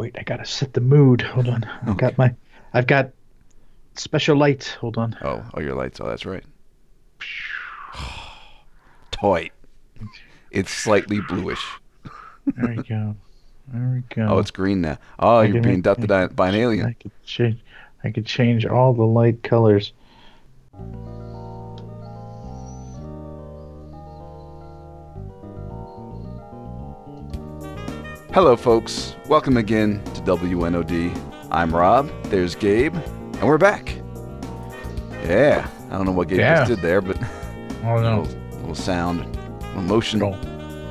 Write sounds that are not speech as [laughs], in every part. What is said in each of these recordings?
wait, I gotta set the mood. Hold on. I've got my, I've got special lights. Hold on. Oh, oh, your lights. Oh, that's right. [sighs] Toy. It's slightly bluish. There we go. There we go. Oh, it's green now. Oh, I you're being abducted by- by an I alien. could change. I could change all the light colors. Hello, folks. Welcome again to WNOD. I'm Rob. There's Gabe, and we're back. Yeah, I don't know what Gabe Yeah. just did there, but Oh a no! little, little sound, emotional.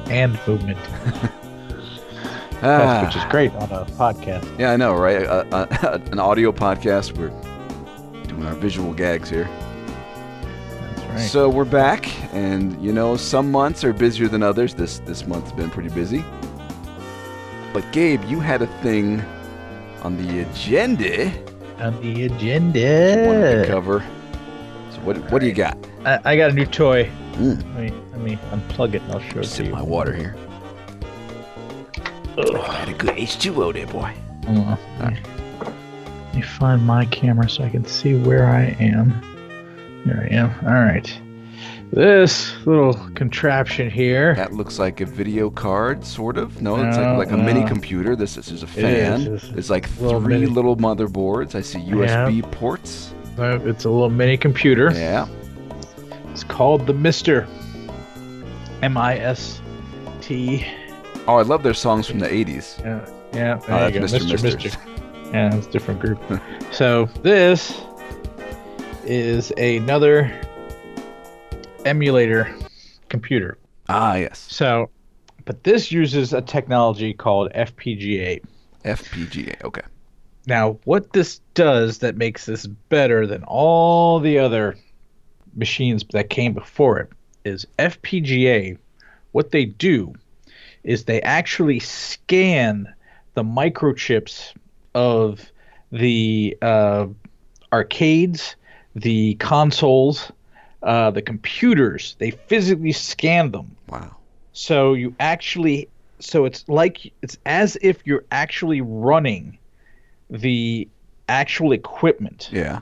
Hand movement, [laughs] Ah, which is great on a podcast. Yeah, I know, right? Uh, uh, an audio podcast. We're doing our visual gags here. That's right. So we're back, and you know, some months are busier than others. This this month's been pretty busy. But Gabe, you had a thing on the agenda on the wanted to agenda, cover. So what what do you got? I, I got a new toy. Mm. Let me let me unplug it and I'll show it to you. my water here. Ugh. Had a good H2O there, boy. Let me find my camera so I can see where I am. There I am. All right. This little contraption here. That looks like a video card, sort of. No, it's No, like, like a mini computer. This, this is a fan. It's There's like little three mini- little motherboards. I see USB ports. Uh, It's a little mini computer. Yeah. It's called the MiSTer. M I S T. Oh, I love their songs from the 80s. Yeah, yeah. Oh, that's. Mr. Mister, Mister. Yeah, it's a different group. [laughs] so this is another emulator computer. Ah, yes. So, but this uses a technology called FPGA. FPGA. Okay. Now, what this does that makes this better than all the other machines that came before it is FPGA. What they do is they actually scan the microchips of the uh, arcades, the consoles, uh, the computers. They physically scan them. Wow. So you actually, so it's like it's as if you're actually running the actual equipment Yeah.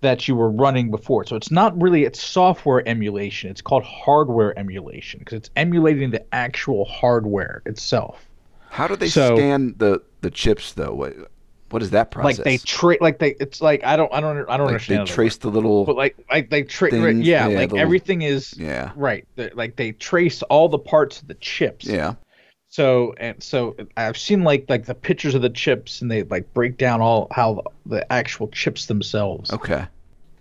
that you were running before. So it's not really it's software emulation. It's called hardware emulation because it's emulating the actual hardware itself. How do they So- scan the the chips though? What is that process? Like they tra- like they it's like I don't I don't I don't Like, understand. they trace the little. but like like they tra- things, yeah, yeah, like little- everything is yeah. right. Like they trace all the parts of the chips. Yeah. So and so I've seen like like the pictures of the chips and they like break down all how the actual chips themselves. Okay.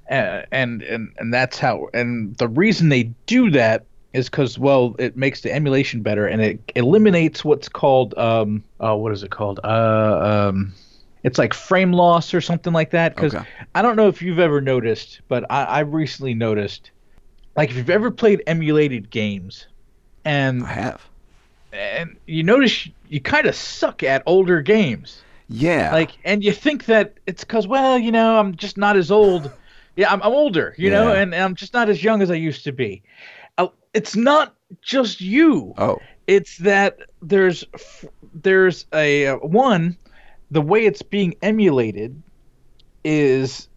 Uh, and and and that's how and the reason they do that is because well it makes the emulation better and it eliminates what's called um uh, what is it called uh um it's like frame loss or something like that because Okay. I don't know if you've ever noticed but I, I've recently noticed like if you've ever played emulated games and I have. and you notice you kind of suck at older games Yeah. like and you think that it's because well you know i'm just not as old [laughs] yeah i'm, I'm older you know and, and i'm just not as young as i used to be uh, it's not just you Oh. it's that there's f- there's a uh, one the way it's being emulated is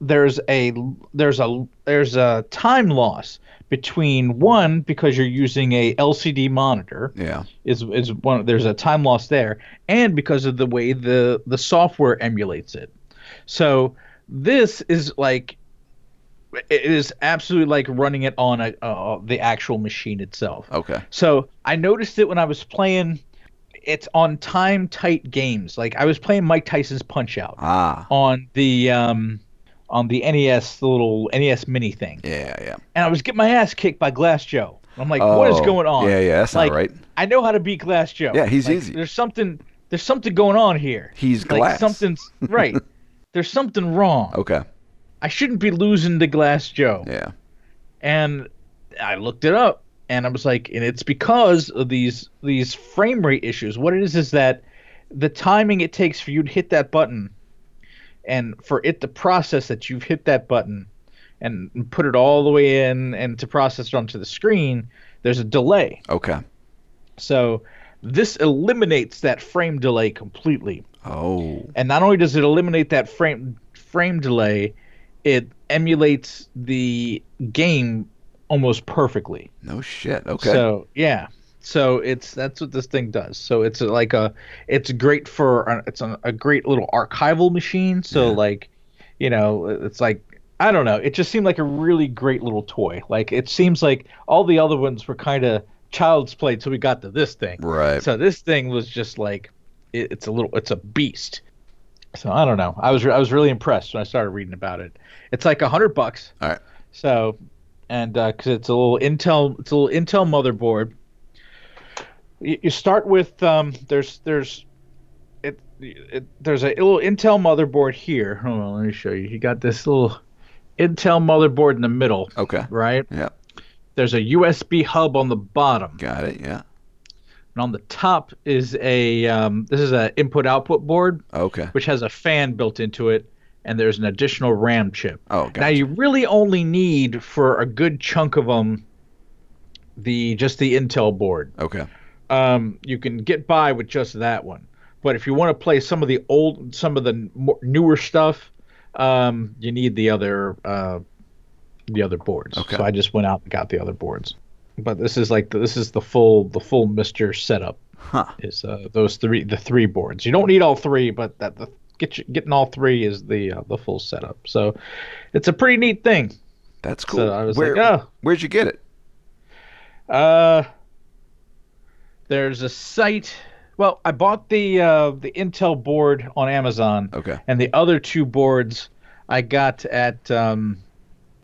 there's a there's a there's a time loss between one because you're using a LCD monitor Yeah. is is one there's a time loss there and because of the way the the software emulates it so this is like it is absolutely like running it on a uh, the actual machine itself Okay. so i noticed it when i was playing it's on time tight games like i was playing mike tyson's punch out Ah. on the um on the nes the little nes mini thing Yeah. Yeah. and i was getting my ass kicked by glass joe i'm like what is Oh, going on Yeah. Yeah. That's Like, not right. I know how to beat Glass Joe. Yeah, he's Like, easy. There's something there's something going on here. He's Like glass. something's right. [laughs] There's something wrong. Okay. I shouldn't be losing to Glass Joe. Yeah. And I looked it up and I was like and it's because of these these frame rate issues. What it is is that the timing it takes for you to hit that button and for it to process that you've hit that button and put it all the way in and to process it onto the screen, there's a delay. Okay. So This eliminates that frame delay completely. Oh. And not only does it eliminate that frame frame delay, it emulates the game almost perfectly. No shit. Okay. So yeah, so it's that's what this thing does. So it's like a it's great for a, it's a, a great little archival machine. So Yeah. like, you know, it's like I don't know. It just seemed like a really great little toy. Like it seems like all the other ones were kind of child's play till we got to this thing. right. So this thing was just like it, it's a little it's a beast. So I don't know. I was I was really impressed when I started reading about it. It's like a hundred bucks. All right. So, and because it's a little Intel, it's a little Intel motherboard. You, you start with um, there's there's it, it there's a little Intel motherboard here. Hold on, let me show you. You got this little Intel motherboard in the middle, Okay. right? Yeah. There's a USB hub on the bottom, Got it. Yeah. and on the top is a um, this is a input output board Okay. which has a fan built into it, and there's an additional RAM chip. Oh, Now you really only need for a good chunk of them the just the Intel board. Okay. Um, you can get by with just that one, but if you want to play some of the old, some of the more, newer stuff, um, you need the other uh, the other boards. Okay. So I just went out and got the other boards. But this is like the, this is the full the full MiSTer setup Huh. is uh, those three the three boards. You don't need all three, but that the get you, getting all three is the uh, the full setup. So it's a pretty neat thing. That's cool. So I was Where, like, oh, Where'd you get it? uh, there's a site. Well, I bought the uh, the Intel board on Amazon, Okay. and the other two boards I got at um,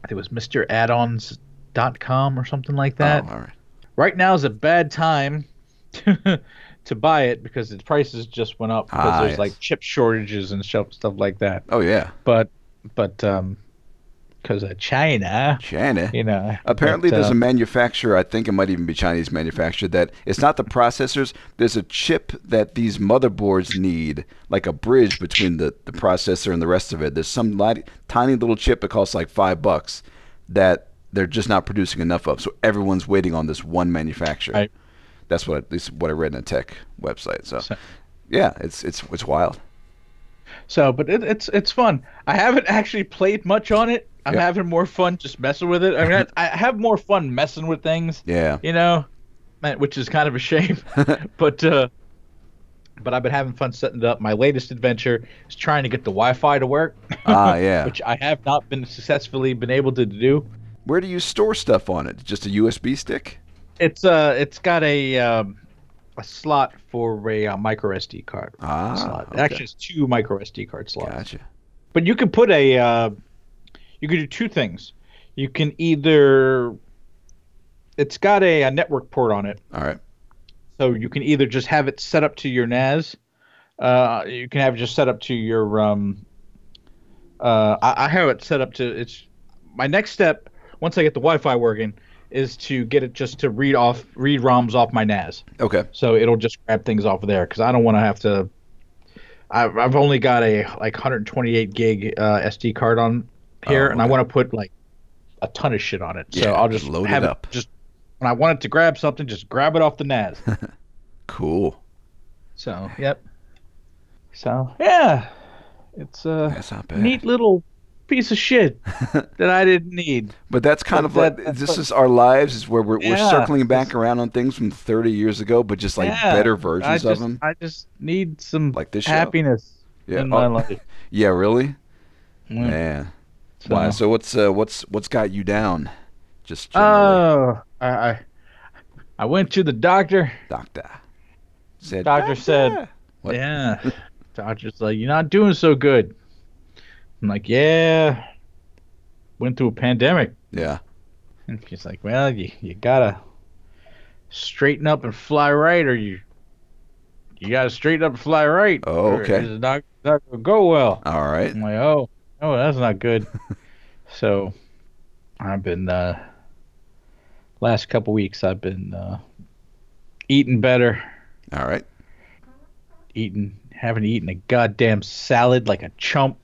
I think it was MrAddons.com or something like that. Oh, all right. right now is a bad time to [laughs] buy it because its prices just went up because Ah, there's yes. like chip shortages and stuff like that. Oh yeah. But but um because of China, China. you know. Apparently, but, there's a um, manufacturer. I think it might even be Chinese manufacturer. That it's not the processors. There's a chip that these motherboards need, like a bridge between the, the processor and the rest of it. There's some light, tiny little chip that costs like five bucks that they're just not producing enough of. So everyone's waiting on this one manufacturer. Right. That's what at least what I read in a tech website. So, So- yeah, it's it's it's wild. So, but it, it's it's fun. I haven't actually played much on it. I'm Yeah. having more fun just messing with it. I mean, I, I have more fun messing with things. Yeah. you know, which is kind of a shame. [laughs] but uh, but I've been having fun setting it up. My latest adventure is trying to get the Wi-Fi to work. Ah, [laughs] yeah. which I have not been successfully been able to do. Where do you store stuff on it? Just a USB stick? It's uh, it's got a um, a slot for a uh, micro SD card. Ah, slot. Okay. actually has two micro SD card slots. Gotcha. But you can put a uh, you can do two things. You can either it's got a, a network port on it, All right. so you can either just have it set up to your NAS. Uh, you can have it just set up to your um. Uh, I, I have it set up to it's my next step once I get the Wi-Fi working is to get it just to read off read ROMs off my NAS. Okay. So it'll just grab things off of there because I don't want to have to. I've, I've only got a like 128 gig uh, SD card on here, Oh, and I want to put like a ton of shit on it. Yeah, So I'll just load it up. Just when I want it to grab something, just grab it off the NAS. [laughs] Cool. so yep. So yeah, it's a That's not bad. neat little piece of shit [laughs] that I didn't need. But that's kind But of like that- this is our lives is where we're, we're circling back around on things from 30 years ago, but just like Yeah, better versions just, of them. I just need some Like this show? happiness Yeah. in my Oh, [laughs] life. yeah, really? Mm. Man. So- Why? So what's uh, what's what's got you down? Just generally, Oh, I, I I went to the doctor. doctor. Said Doctor said- What? Yeah. [laughs] Doctor's like, you're not doing so good. I'm like, yeah. Went through a pandemic. Yeah. And he's like, well, you, you gotta straighten up and fly right, or you you gotta straighten up and fly right. Oh, okay. It's not, not gonna go well. All right. I'm like, oh, oh, that's not good. [laughs] so, I've been uh, last couple weeks. I've been uh, eating better, All right. eating, haven't eaten a goddamn salad like a chump.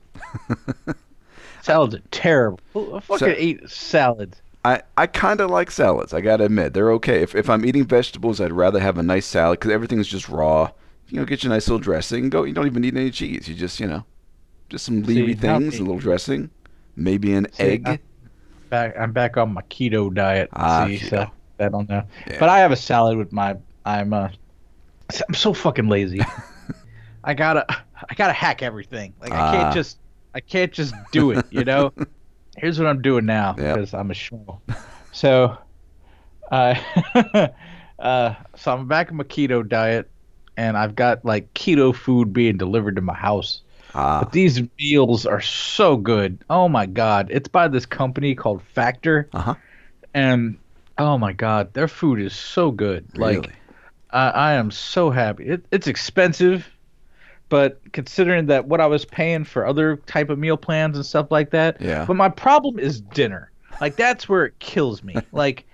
[laughs] Salads are terrible. Who fucking So- ate salads? I, I kind of like salads. I gotta admit, they're okay. If if I'm eating vegetables, I'd rather have a nice salad because everything's just raw. You know, get your nice little dressing. Go. You don't even need any cheese. You just you know, just some leafy things, a little dressing, maybe an See, egg. I- Back, I'm back on my keto diet. Ah, see, keto. so I don't know. Yeah. But I have a salad with my. I'm uh, I'm so fucking lazy. [laughs] I gotta, I gotta hack everything. Like I can't just, I can't just do it. You know. [laughs] Here's what I'm doing now Yep. because I'm a schmo. So, uh, [laughs] uh, so I'm back on my keto diet, and I've got like keto food being delivered to my house. ah, But these meals are so good. Oh my god. It's by this company called Factor uh huh. and oh my god, their food is so good. Really? Like I, I am so happy. It, it's expensive, but considering that what I was paying for other type of meal plans and stuff like that. Yeah. But my problem is dinner. Like that's where it kills me. [laughs] like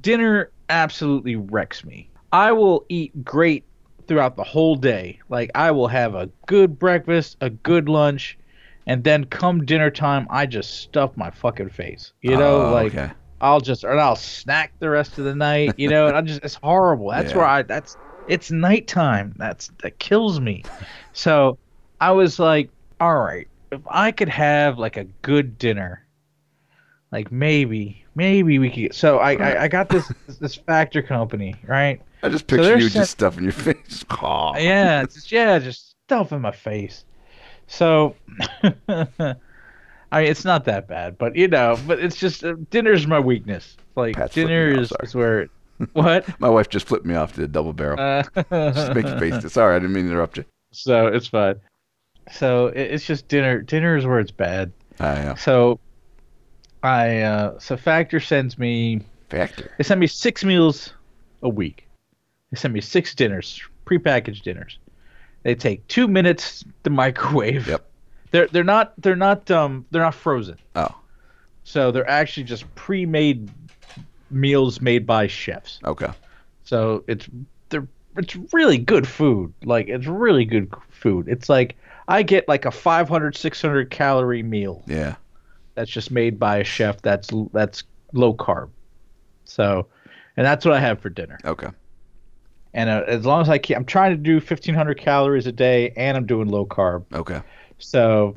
dinner absolutely wrecks me. I will eat great throughout the whole day. Like I will have a good breakfast, a good lunch, and then come dinner time, I just stuff my fucking face. You know, Oh, like okay. I'll just or I'll snack the rest of the night, you know, and I just it's horrible. That's Yeah. where I that's it's nighttime. That's that kills me. So I was like, all right, if I could have like a good dinner, like maybe maybe we could. So I I, I got this [laughs] this factor company, right? I just picture they're you just stuffing your [laughs] face. Oh. Yeah, just, yeah, just stuff in my face. So, [laughs] I mean, it's not that bad, but you know, but it's just uh, dinner's my weakness. Like Pat's dinner is, is where what? [laughs] My wife just flipped me off to the double barrel. Uh, just make your face. [laughs] Sorry, I didn't mean to interrupt you. so it's fine. So it, it's just dinner. Dinner is where it's bad. I know. So I uh so Factor sends me Factor. they send me six meals a week. They send me six dinners, prepackaged dinners. They take two minutes to microwave. Yep. They're they're not they're not um they're not frozen. Oh, So they're actually just pre-made meals made by chefs. okay. So it's they're it's really good food. Like it's really good food. It's like I get like a 500 600 calorie meal Yeah. that's just made by a chef that's that's low carb. So and that's what I have for dinner. Okay. And uh, as long as I can I'm trying to do 1500 calories a day and I'm doing low carb. Okay. So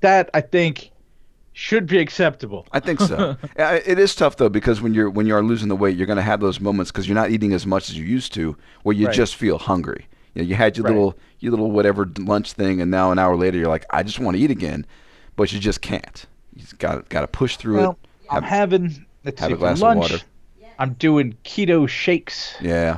that I think should be acceptable. I think so. [laughs] It is tough though because when you're when you are losing the weight, you're going to have those moments because you're not eating as much as you used to, where you Right. just feel hungry. You know, you had your Right. little your little whatever lunch thing, and now an hour later you're like, I just want to eat again, but you just can't. You just got got to push through Well, it. I'm Have- having let's have see, a for glass of lunch, water. I'm doing keto shakes. Yeah.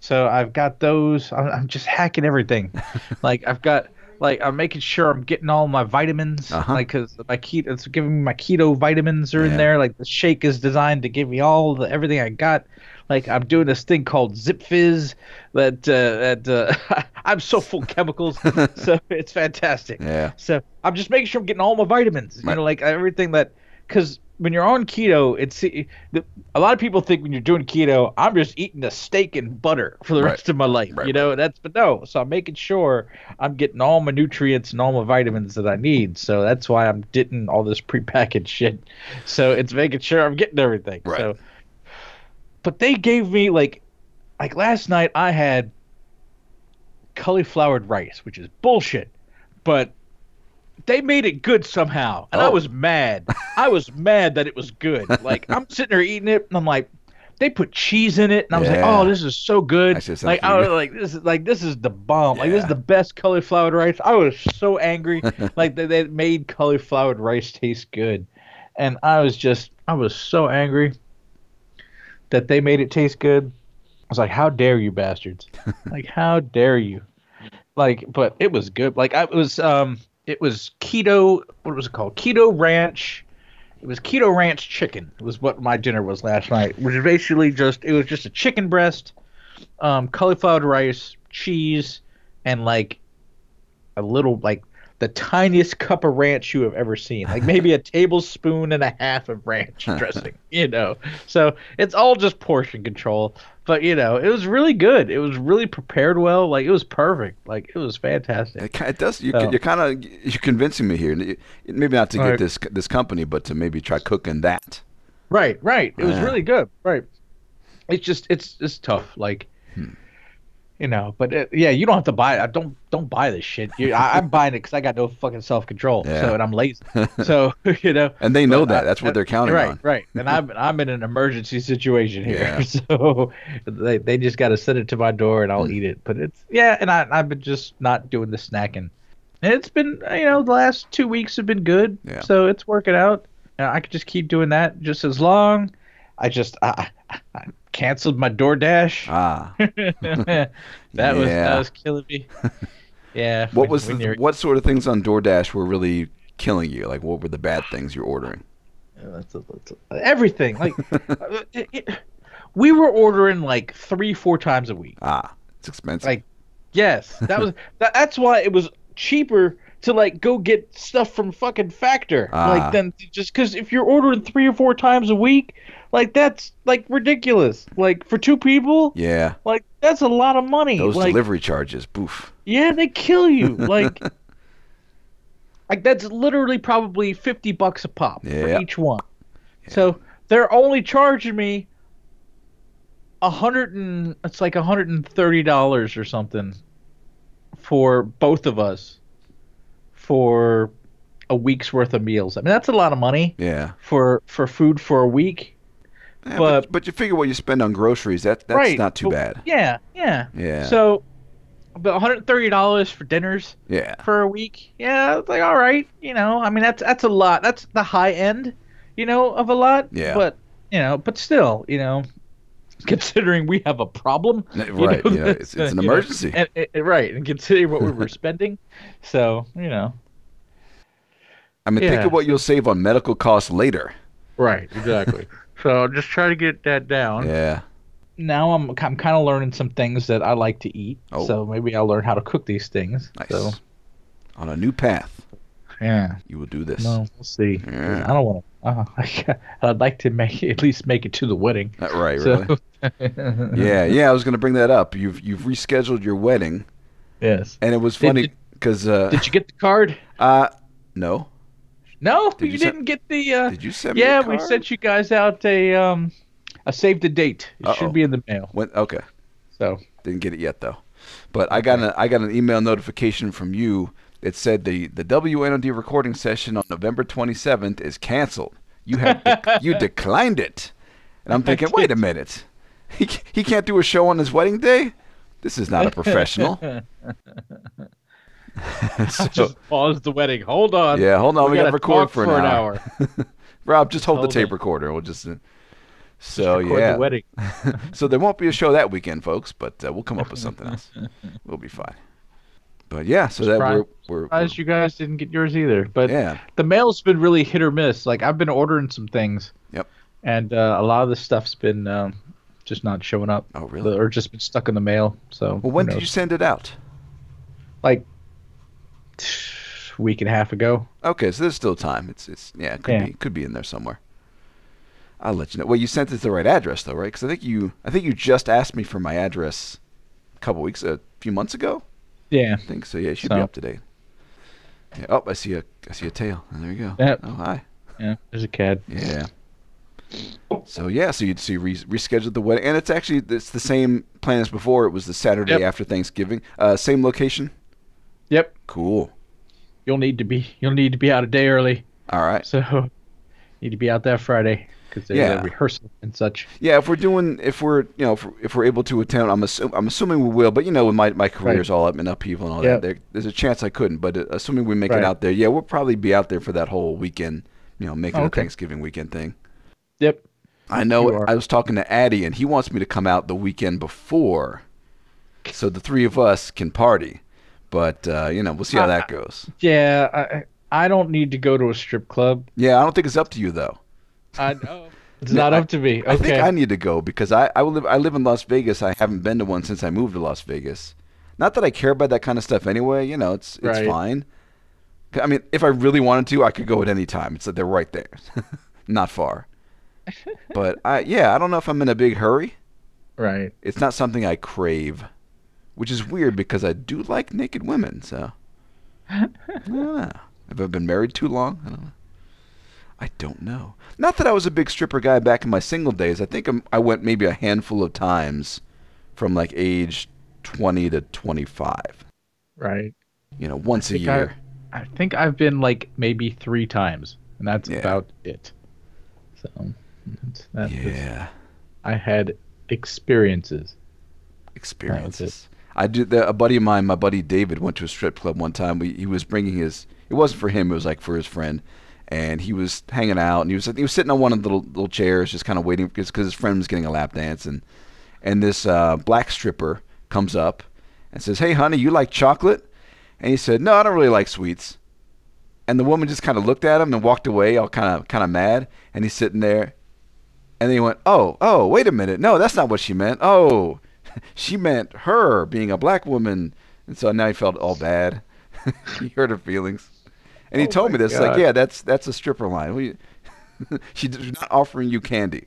So I've got those. I'm, I'm just hacking everything. [laughs] like I've got like I'm making sure I'm getting all my vitamins. Uh-huh. Like 'cause my keto, it's giving me my keto vitamins are Yeah. in there. Like the shake is designed to give me all the everything I got. Like I'm doing this thing called Zipfizz that uh, that uh, [laughs] I'm so full of [laughs] chemicals, [laughs] so it's fantastic. Yeah. So I'm just making sure I'm getting all my vitamins. You Right. know, like everything that, because when you're on keto, it's a lot of people think when you're doing keto, I'm just eating a steak and butter for the Right. rest of my life. Right, you know, that's but no. So I'm making sure I'm getting all my nutrients and all my vitamins that I need. So that's why I'm getting all this prepackaged shit. So it's making sure I'm getting everything. Right. So, but they gave me like, like last night I had cauliflowered rice, which is bullshit, but they made it good somehow, and I Oh. was mad. I was mad that it was good. [laughs] Like I'm sitting there eating it, and I'm like, they put cheese in it, and I was Yeah. like, oh, this is so good. Like I was like, this is like this is the bomb. Like this is the best cauliflowered rice. I was so angry. [laughs] like they, they made cauliflowered rice taste good, and I was just I was so angry that they made it taste good. I was like, how dare you bastards? [laughs] like how dare you? Like, but it was good. Like I was um it was keto what was it called? Keto ranch. It was keto ranch chicken. It was what my dinner was last night, which is basically just it was just a chicken breast, um, cauliflower rice, cheese, and like a little like the tiniest cup of ranch you have ever seen. Like maybe a [laughs] tablespoon and a half of ranch [laughs] dressing, you know. So it's all just portion control. But you know, it was really good. It was really prepared well. Like it was perfect. Like it was fantastic. It, does. You, You're kind of you're convincing me here. Maybe not to get Right. this this company, but to maybe try cooking that. Right, right. It was Yeah. really good. Right. It's just it's it's tough. Like. You know. But it, yeah, you don't have to buy it. I don't don't buy this shit. You, I, I'm [laughs] buying it because I got no fucking self control. Yeah. So and I'm lazy. [laughs] So [laughs] you know. And they know that. I- That's what they're counting right, on. Right, And I'm I'm in an emergency situation here, Yeah. so they they just got to send it to my door and I'll Mm. eat it. But it's yeah, and I I've been just not doing the snacking. And it's been you know the last two weeks have been good, Yeah. so it's working out. And I could just keep doing that just as long. I just I canceled my DoorDash. Ah. [laughs] that was that was killing me. [laughs] Yeah. What when- was when the, what sort of things on DoorDash were really killing you? Like what were the bad things you're ordering? That's a- that's a- everything like [laughs] uh, it, it- we were ordering like three four times a week Ah, it's expensive. Like, yes that was that, that's why it was cheaper to like go get stuff from fucking factor Ah. like then just because if you're ordering three or four times a week like that's like ridiculous like for two people yeah, like that's a lot of money those like delivery charges. Boof. yeah they kill you [laughs] like like that's literally probably 50 bucks a pop Yeah. for each one so they're only charging me a hundred and it's like a hundred and thirty dollars or something for both of us for a week's worth of meals. I mean that's a lot of money Yeah. for for food for a week. Yeah, But- but, but you figure what you spend on groceries, that that's right. not too but- bad. Yeah, yeah. Yeah. So but $130 for dinners yeah. for a week. Yeah, it's like all right, you know. I mean that's that's a lot. That's the high end, you know, of a lot. Yeah. But, you know, but still, you know, [laughs] considering we have a problem, Right. know, yeah, it's, it's [laughs] an you know, emergency. and, and- right, and considering what we were [laughs] spending, so you know, I mean, think of what you'll save on medical costs later. right, exactly. So just try to get that down. Yeah. Now I'm I'm kind of learning some things that I like to eat, Oh. so maybe I'll learn how to cook these things. Nice. So On a new path, yeah, you will do this. no, we'll see. Yeah. I don't want to. Uh, [laughs] I'd like to make [laughs] at least make it to the wedding. Not right, really. [laughs] Yeah, yeah. I was going to bring that up. You've you've rescheduled your wedding, Yes. and it was Did- funny did- because uh, Did you get the card? uh, no. No, Did you, you didn't get the. Uh, Did you send me? yeah, we sent you guys out a um a save the date. It Uh-oh. should be in the mail. When, okay, So didn't get it yet though. But I got an I got an email notification from you. It said the the WNOD recording session on November 27th is canceled. You have dec- [laughs] you declined it, and I'm thinking, wait a [laughs] minute, he he can't do a show on his wedding day. This is not a professional. [laughs] [laughs] so, [laughs] just pause the wedding. Hold on. yeah, hold on, we, got to record talk for an, hour. [laughs] Rob, just hold, Hold the tape on. recorder. We'll just. Uh, so Record yeah, the wedding. so there won't be a show that weekend, folks, but uh, we'll come up with something else. We'll be fine. But yeah, so that we're we're, Surprised you guys didn't get yours either. But yeah, the mail's been really hit or miss. Like I've been ordering some things. Yep. And uh, a lot of the stuff's been um, just not showing up. Oh, really? Or just been stuck in the mail. So. Well, when did you send it out? Like. Week and a half ago. Okay, so there's still time. It's it's yeah, it could Yeah. be could be in there somewhere. I'll let you know. Well, you sent it to the right address though, right? Because I think you I think you just asked me for my address a couple weeks a few months ago. Yeah. I think so. Yeah, it should be up to date. Yeah. Oh, I see a I see a tail. There you go. Yep. Oh, hi. Yeah. There's a CAD. Yeah. So yeah, so you so you re- rescheduled the wedding, and it's actually it's the same plan as before. It was the Saturday Yep. after Thanksgiving. Uh, same location. Cool. You'll need to be. You'll need to be out a day early. All right. So. [laughs] Need to be out that Friday because they're Yeah. rehearsal and such. Yeah, if we're doing, if we're, you know, if, if we're able to attend, I'm, assu- I'm assuming we will. But you know, with my my career's all up in upheaval and all Yep. that, there, there's a chance I couldn't. But uh, assuming we make Right. it out there, yeah, we'll probably be out there for that whole weekend. You know, making Oh, a. Thanksgiving weekend thing. Yep. I know. I was talking to Addy, and he wants me to come out the weekend before, so the three of us can party. But uh, you know, we'll see how Uh, that goes. Yeah. I I don't need to go to a strip club. Yeah, I don't think it's up to you though. I know. [laughs] It's No, not I- up to me. Okay. I think I need to go because I I live I live in Las Vegas. I haven't been to one since I moved to Las Vegas. Not that I care about that kind of stuff anyway. You know, it's it's Right. fine. I mean, if I really wanted to, I could go at any time. It's like they're right there, [laughs] not far. [laughs] But I yeah, I don't know if I'm in a big hurry. right. It's not something I crave, which is weird because I do like naked women. So [laughs] i've I been married too long? I don't know. I don't know. Not that I was a big stripper guy back in my single days. I think I'm, I went maybe a handful of times from like age 20 to 25. Right. You know, once a think I- year. I think I've been like maybe three times, and that's Yeah. about it. So yeah. I had experiences. experiences. I did. The, a buddy of mine, my buddy David, went to a strip club one time. We, he was bringing his. It wasn't for him. It was like for his friend, and he was hanging out. And he was he was sitting on one of the little, little chairs, just kind of waiting because his friend was getting a lap dance, and and this uh, black stripper comes up and says, "Hey, honey, you like chocolate?" And he said, "No, I don't really like sweets." And the woman just kind of looked at him and walked away, all kind of kind of mad. And he's sitting there, and then he went, "Oh, oh, wait a minute. No, that's not what she meant. Oh, [laughs] she meant her being a black woman." And so now he felt all bad. [laughs] he hurt her feelings, and he Oh told me this, like, "Yeah, that's that's a stripper line. We, [laughs] she's not offering you candy.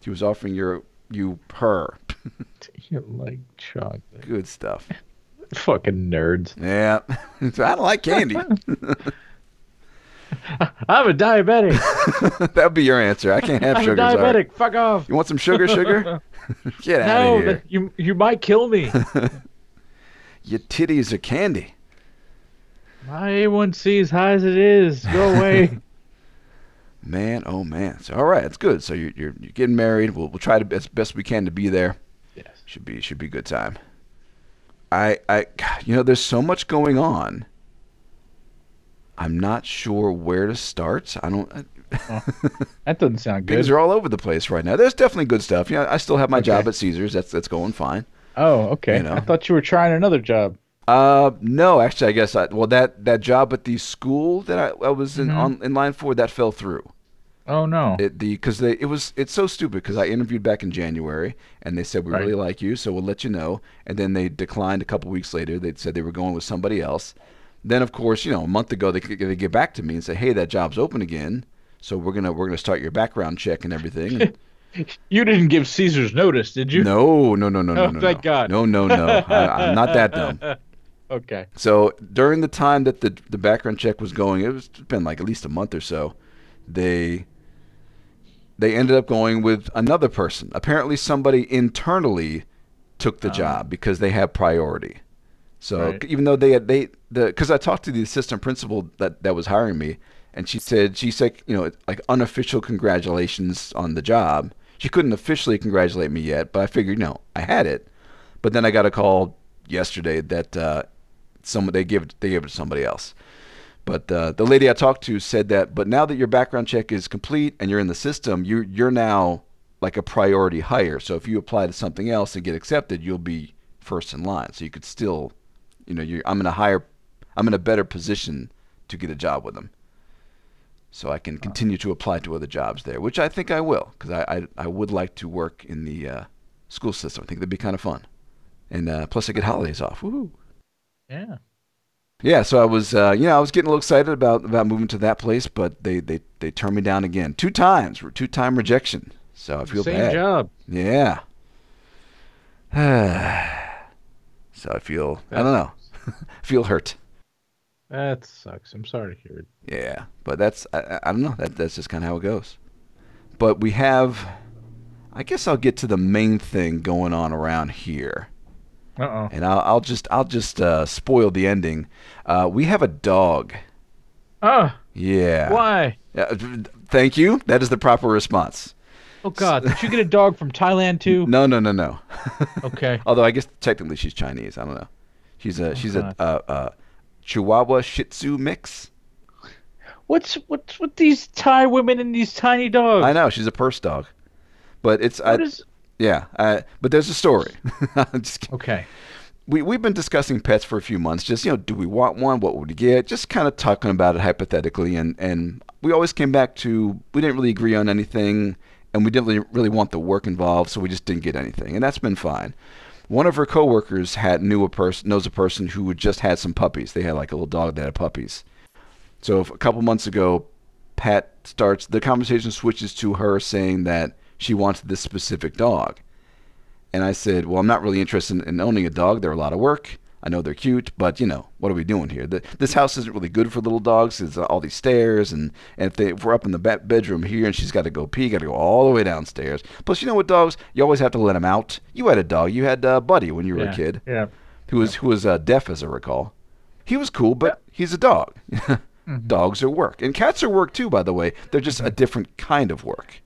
She was offering your you her. You like chocolate? Good stuff. Fucking nerds. Yeah, So I don't like candy. [laughs] I'm a diabetic. [laughs] That'd be your answer. I can't have I'm a sugar. diabetic. Fuck off. You want some sugar? Sugar? [laughs] Get out of here. you you might kill me. Your titties are candy. My A1C is high as it is. Go away. Man, oh man. So all right, it's good. So you're you're, you're getting married. We'll we'll try to as best we can to be there. yes. Should be should be a good time. I I you know there's so much going on. I'm not sure where to start. I don't. [laughs] That doesn't sound good. Things are all over the place right now. There's definitely good stuff. Yeah, I still have my job at Caesars. That's that's going fine. oh, okay. you know. I thought you were trying another job. Uh, no, actually, I guess I well that that job at the school that I, I was in Mhm. on in line for that fell through. Oh no. It the because they it was it's so stupid because I interviewed back in January and they said we Right. really like you so we'll let you know and then they declined a couple weeks later they said they were going with somebody else. Then of course you know a month ago they they get back to me and say hey that job's open again so we're gonna we're gonna start your background check and everything. And [laughs] you didn't give Caesar's notice, did you? no no no no no Oh, no thank no. God. no no no I, I'm not that dumb. [laughs] Okay. So during the time that the the background check was going, it was been like at least a month or so. They they ended up going with another person. Apparently, somebody internally took the Oh. job because they have priority. So Right. even though they had they the because I talked to the assistant principal that that was hiring me, and she said she said you know like unofficial congratulations on the job. She couldn't officially congratulate me yet, but I figured you know I had it. But then I got a call yesterday that uh, some they give they gave it to somebody else. But uh, the lady I talked to said that, but now that your background check is complete and you're in the system, you you're now like a priority hire. So if you apply to something else and get accepted, you'll be first in line. So you could still, you know, you're, I'm in a higher, I'm in a better position to get a job with them. So I can continue to apply to other jobs there, which I think I will, because I, I I would like to work in the uh, school system. I think that'd be kind of fun, and uh, plus I get holidays off. Woohoo! Yeah. Yeah, so I was, uh, you know, I was getting a little excited about about moving to that place, but they they they turned me down again two times, two time rejection. So I feel Same bad. Same job. Yeah. [sighs] so I feel, I don't know, [laughs] feel hurt. That sucks. I'm sorry to hear it. Yeah, but that's I, I- don't know. That that's just kind of how it goes. But we have, I guess I'll get to the main thing going on around here. Uh oh. and I'll, I'll just I'll just uh, spoil the ending. Uh, we have a dog. Oh, Yeah. why? Uh, thank you. That is the proper response. Oh God, did you get a [laughs] dog from Thailand too? No, no, no, no. [laughs] Okay. Although I guess technically she's Chinese. I don't know. She's a she's a uh, uh, Chihuahua Shih Tzu mix. What's what's with these Thai women and these tiny dogs? I know she's a purse dog, but it's I, is? yeah. Uh, but there's a story. [laughs] Okay. we we've been discussing pets for a few months. Just you know, do we want one? What would we get? Just kind of talking about it hypothetically, and and we always came back to we didn't really agree on anything, and we didn't really, really want the work involved, so we just didn't get anything, and that's been fine. One of her coworkers had knew a person knows a person who had just had some puppies. They had like a little dog that had puppies. So a couple months ago, Pat starts the conversation switches to her saying that she wants this specific dog. And I said, "Well, I'm not really interested in owning a dog. They're a lot of work. I know they're cute, but you know, what are we doing here? The, this house isn't really good for little dogs. It's all these stairs, and, and if, they, if we're up in the bedroom here and she's got to go pee, got to go all the way downstairs. Plus, you know what, dogs? You always have to let them out. You had a dog. You had uh, Buddy when you were yeah. a kid, Yeah. who was who was uh, deaf, as I recall. He was cool, but he's a dog. [laughs] Dogs are work, and cats are work too. By the way, they're just a different kind of work.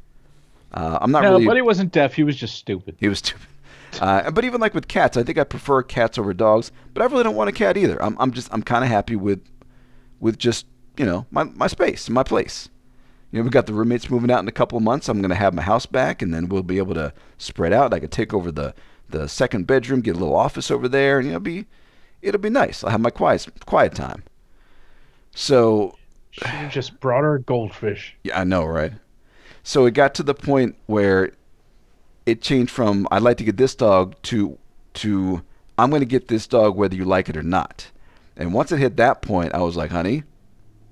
Uh, I'm not No, really. Buddy wasn't deaf. He was just stupid. He was stupid. [laughs] Uh, but even like with cats, I think I prefer cats over dogs. But I really don't want a cat either. I'm, I'm just I'm kind of happy with with just you know my my space, my place. You know, we've got the roommates moving out in a couple of months. I'm gonna have my house back, and then we'll be able to spread out. I could take over the the second bedroom, get a little office over there, and you know, be it'll be nice. I'll have my quiet quiet time. So Should have just brought her goldfish. yeah, I know, right? So it got to the point where it changed from I'd like to get this dog to to I'm going to get this dog whether you like it or not. And once it hit that point, I was like, "Honey,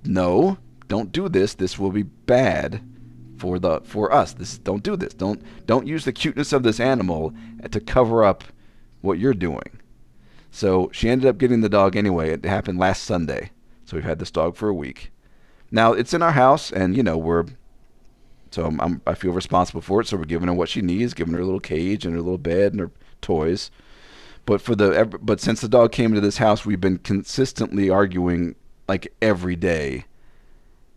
no, don't do this. This will be bad for the for us. This don't do this. Don't don't use the cuteness of this animal to cover up what you're doing." So she ended up getting the dog anyway. It happened last Sunday. So we've had this dog for a week. Now it's in our house, and you know we're so I'm, I'm, I feel responsible for it. So we're giving her what she needs, giving her a little cage and her little bed and her toys. But for the but since the dog came into this house, we've been consistently arguing like every day,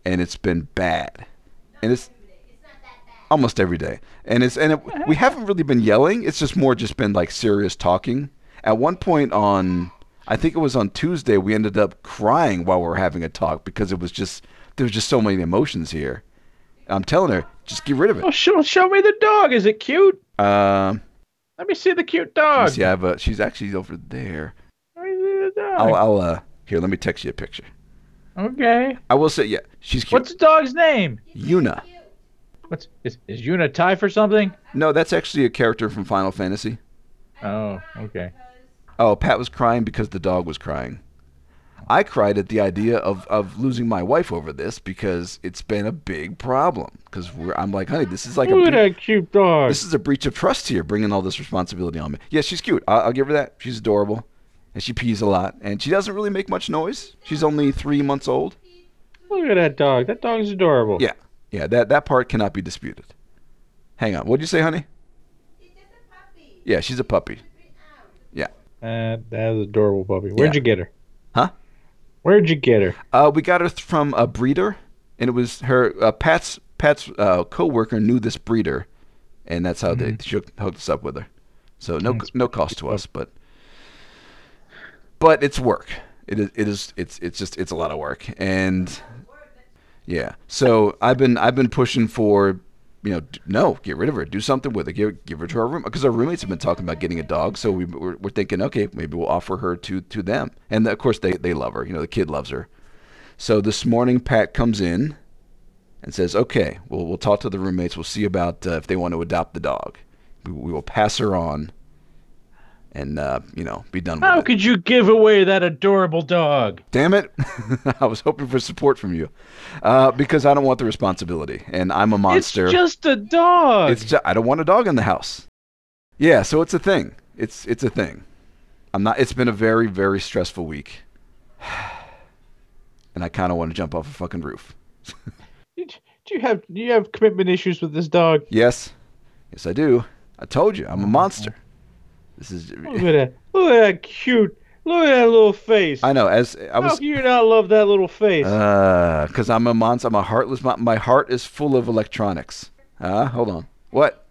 and it's been bad. And it's almost every day. And it's and it, we [laughs] haven't really been yelling. It's just more just been like serious talking. At one point on I think it was on Tuesday, we ended up crying while we were having a talk because it was just there was just so many emotions here. I'm telling her, just get rid of it. Oh, show, show me the dog. Is it cute? Um, Let me see the cute dog. me see, I have a, she's actually over there. Let me see the dog. I'll, I'll uh, here, let me text you a picture. okay. I will say, yeah, she's cute. What's the dog's name? Yuna? What's is, is Yuna Thai for something? No, that's actually a character from Final Fantasy. Oh, okay. Oh, Pat was crying because the dog was crying. I cried at the idea of, of losing my wife over this because it's been a big problem. Because I'm like, honey, this is like a Look at bre- that cute dog. this is a breach of trust here, bringing all this responsibility on me. Yeah, she's cute. I'll, I'll give her that. She's adorable, and she pees a lot, and she doesn't really make much noise. She's only three months old. Look at that dog. That dog's adorable. Yeah, yeah, that that part cannot be disputed. Hang on, what'd you say, honey? Yeah, she's a puppy. Yeah. That that is adorable puppy. Where'd Yeah. you get her? Huh? Where'd you get her? Uh, we got her th- from a breeder, and it was her uh, Pat's Pat's uh, coworker knew this breeder, and that's how they she hooked hooked us up with her. So no That's no cost to us, but but it's work. It is it is it's it's just it's a lot of work, and yeah. So I've been I've been pushing for. You know, no, get rid of her. Do something with her. Give, give her to our room because our roommates have been talking about getting a dog. So we, we're, we're thinking, okay, maybe we'll offer her to to them. And of course, they they love her. You know, the kid loves her. So this morning, Pat comes in and says, "Okay, we'll we'll talk to the roommates. We'll see about uh, if they want to adopt the dog. We, we will pass her on, and uh, you know, be done with How it." could you give away that adorable dog? Damn it! [laughs] I was hoping for support from you, uh, because I don't want the responsibility, and I'm a monster. It's just a dog. It's ju- I don't want a dog in the house. Yeah, so it's a thing. It's it's a thing. I'm not. It's been a very very stressful week, [sighs] and I kind of want to jump off a fucking roof. [laughs] do you have do you have commitment issues with this dog? Yes, yes I do. I told you I'm a monster. This is. Look at that. Look at that cute. Look at that little face. I know. As I was, How was, can you not love that little face? uh, because I'm a monster. I'm a heartless. mon- My heart is full of electronics. Huh? Hold on. What?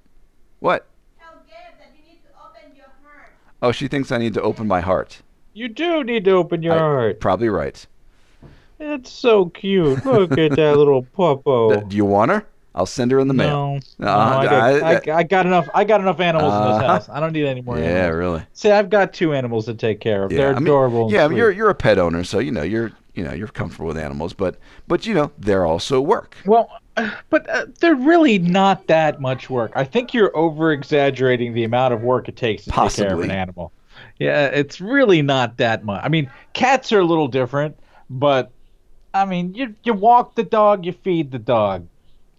What? Tell Gabe that you need to open your heart. Oh, she thinks I need to open my heart. you do need to open your I- heart. Probably right. It's so cute. Look at that little [laughs] puppo. Th- Do you want her? I'll send her in the mail. No, Uh, no, I, got, I- I, I got enough. I got enough animals in Uh-huh. this house. I don't need any more Yeah, animals. really. See, I've got two animals to take care of. Yeah, They're I mean- adorable. yeah, I mean, you're you're a pet owner, so you know you're you know you're comfortable with animals, but but you know they're also work. Well, uh, but uh, they're really not that much work. I think you're over exaggerating the amount of work it takes to take care of an animal. Yeah, it's really not that much. I mean, cats are a little different, but I mean, you you walk the dog, you feed the dog.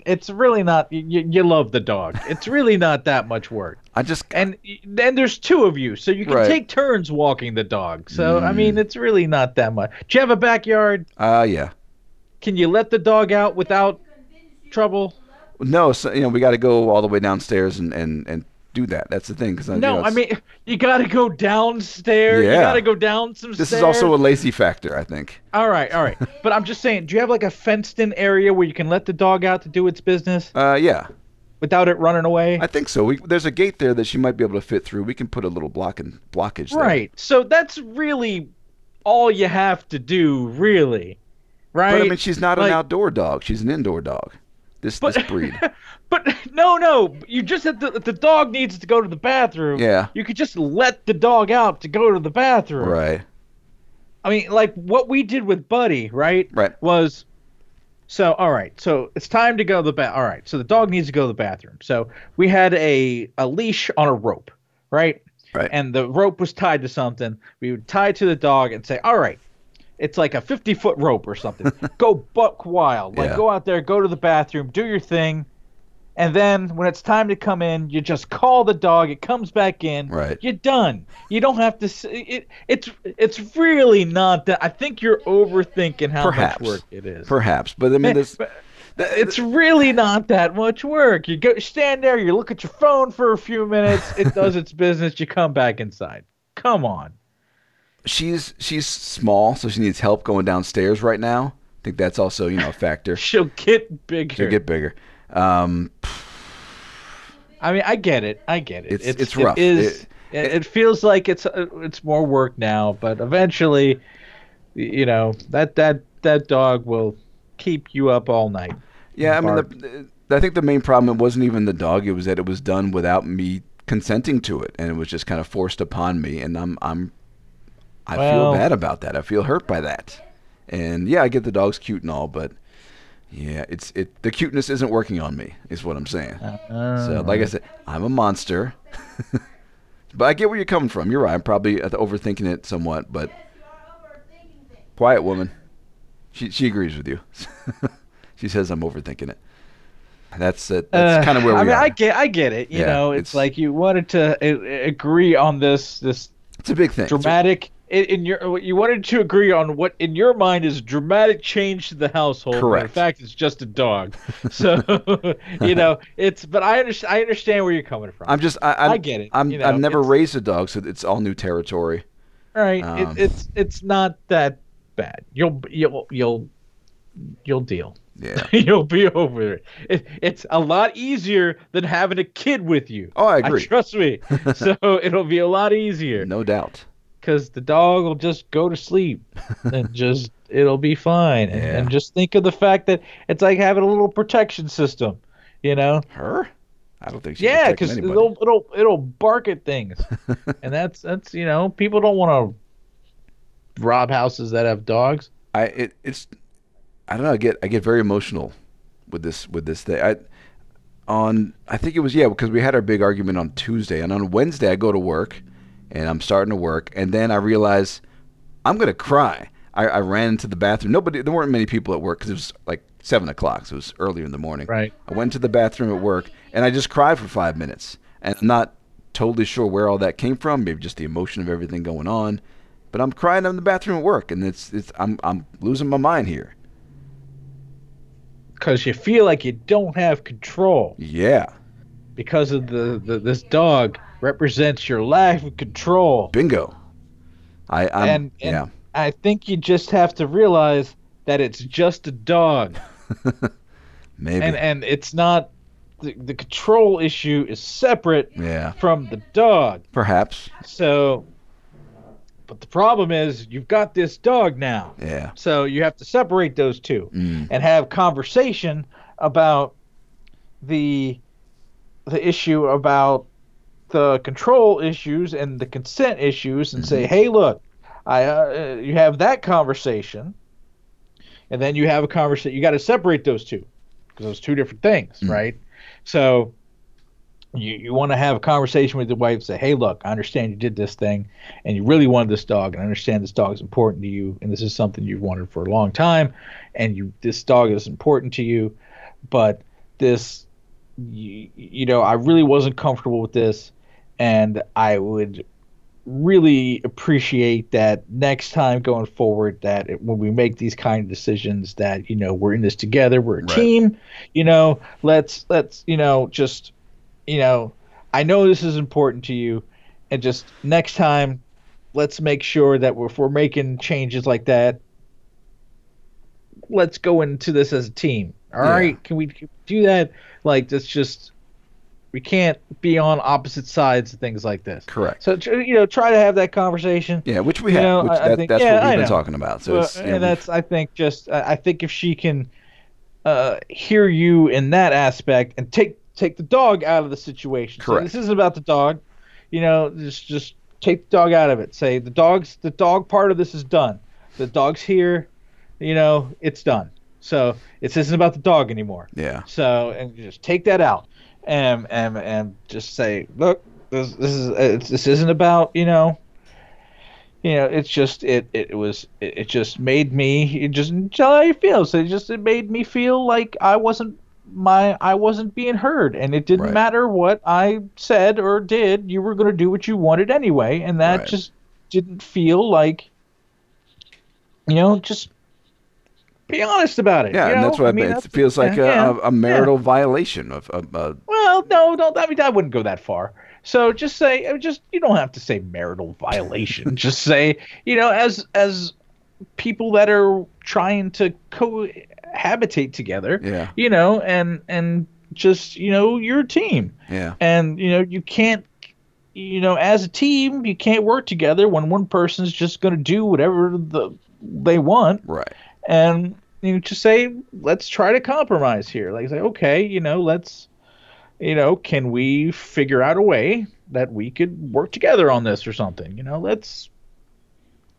It's really not. You, you love the dog. It's really not that much work. I just And then there's two of you, so you can Right. take turns walking the dog. So I Mm. mean, it's really not that much. Do you have a backyard? uh yeah. Can you let the dog out without trouble? No, so, you know, we got to go all the way downstairs and and and do that. That's the thing. Cause, uh, you No, know, I mean [laughs] you got to go downstairs. You Yeah. got to go down some this stairs. is also a lazy factor, I think. All right, all right. But I'm just saying, do you have like a fenced-in area where you can let the dog out to do its business Uh, yeah, without it running away? I think so. We, there's a gate there that she might be able to fit through. We can put a little block and blockage there. Right. So that's really all you have to do, really. Right? But I mean, she's not Like- an outdoor dog. She's an indoor dog. This But- this breed. [laughs] But no, no. You just have to. The dog needs to go to the bathroom. Yeah. You could just let the dog out to go to the bathroom. right. I mean, like what we did with Buddy, right? Right. Was so all right. So it's time to go to the bath. All right. So the dog needs to go to the bathroom. So we had a a leash on a rope, right? Right. And the rope was tied to something. We would tie it to the dog and say, all right. It's like a 50 foot rope or something. [laughs] go buck wild. Like Yeah. go out there, go to the bathroom, do your thing. And then when it's time to come in, you just call the dog. It comes back in. Right. You're done. You don't have to. It, it's it's really not that. I think you're overthinking how Perhaps. much work it is. Perhaps, but I mean, [laughs] this. It's really not that much work. You go stand there. You look at your phone for a few minutes. It does [laughs] its business. You come back inside. Come on. She's she's small, so she needs help going downstairs right now. I think that's also you know a factor. [laughs] She'll get bigger. She'll get bigger. Um, I mean, I get it. I get it. It's- it's rough. It is. It- It, it feels like it's uh, it's more work now, but eventually, you know that that that dog will keep you up all night. yeah, I mean, the, I think the main problem it wasn't even the dog; it was that it was done without me consenting to it, and it was just kind of forced upon me, and I'm I'm I feel bad about that. I feel hurt by that, and yeah, I get the dog's cute and all, but yeah, it's it the cuteness isn't working on me, is what I'm saying. So, like I said, I'm a monster. [laughs] but I get where you're coming from. You're right. I'm probably uh, overthinking it somewhat, but Yes, you are overthinking things. quiet woman. She she agrees with you. [laughs] she says I'm overthinking it. That's it. That's Uh, kind of where we I mean, are. I get, I get it. You Yeah, know, it's, it's- like you wanted to uh, agree on this, this it's a big thing. Dramatic. In, in your, you wanted to agree on what in your mind is dramatic change to the household. when In fact, it's just a dog. [laughs] So, you know, it's. But I understand. I understand where you're coming from. I'm just I I'm, I get it, I'm you know, I've never raised a dog, so it's all new territory. right. um, it, it's it's not that bad. You'll you'll you'll you'll deal. Yeah. [laughs] You'll be over it. it. It's a lot easier than having a kid with you. Oh, I agree. trust me. [laughs] so it'll be a lot easier No doubt. Because the dog will just go to sleep [laughs] and just it'll be fine. And, Yeah. and just think of the fact that it's like having a little protection system. You know? Her? I don't think she Yeah, because it'll it'll it'll bark at things, [laughs] and that's that's you know people don't want to rob houses that have dogs. I it, it's I don't know. I get I get very emotional with this with this thing. I on I think it was yeah because we had our big argument on Tuesday and on Wednesday I go to work and I'm starting to work and then I realize I'm gonna cry. I, I ran into the bathroom. Nobody there weren't many people at work because it was like seven o'clock. So it was earlier in the morning. Right. I went to the bathroom at work and I just cried for five minutes and I'm not totally sure where all that came from. Maybe just the emotion of everything going on. But I'm crying in the bathroom at work and it's it's I'm I'm losing my mind here. because you feel like you don't have control Yeah. because of the, the this dog represents your lack of control. Bingo. I I'm and, and yeah. I think you just have to realize that it's just a dog, [laughs] Maybe. and and it's not the, the control issue is separate yeah. from the dog. Perhaps. So, but the problem is you've got this dog now, Yeah. so you have to separate those two Mm. and have conversation about the the issue about the control issues and the consent issues and say hey look i uh, you have that conversation and then you have a conversation you got to separate those two because those two different things Mm. right so you, you want to have a conversation with your wife say hey look i understand you did this thing and you really wanted this dog and i understand this dog is important to you and this is something you've wanted for a long time and you this dog is important to you but this you, you know, I really wasn't comfortable with this and I would really appreciate that next time going forward that it, when we make these kind of decisions that you know we're in this together we're a Right. team you know let's let's you know just you know i know this is important to you and just next time let's make sure that if we're making changes like that let's go into this as a team all right? Yeah. can we do that like that's just we can't be on opposite sides of things like this Correct. so you know, try to have that conversation. Yeah, which we You have. know, which that, think- that's yeah, what we've I been know. talking about. So Well, it's, you know, and that's I think just I think if she can uh, hear you in that aspect and take take the dog out of the situation. So Correct. this isn't about the dog. You know, just just take the dog out of it. Say the dog's the dog part of this is done. The dog's here. You know, it's done. So it's isn't about the dog anymore. yeah, So and just take that out, and and and just say, look, this this is uh, it's, this isn't about you know. You know, it's just it it was it, it just made me it just tell how you feel. So it just it made me feel like I wasn't my I wasn't being heard, and it didn't Right. matter what I said or did. You were going to do what you wanted anyway, and that Right. just didn't feel like. You know, just be honest about it. yeah, you and that's what I mean, it feels like yeah, a, a, marital violation of. of uh, well, no, no, I mean, I wouldn't go that far. So just say, uh, just you don't have to say marital violation. [laughs] just say, you know, as as people that are trying to cohabitate together, yeah, you know, and and just you know, you're a team, yeah, and you know, you can't, you know, as a team, you can't work together when one person's just going to do whatever the they want right, and you know, just say let's try to compromise here like say okay you know let's you know can we figure out a way that we could work together on this or something you know let's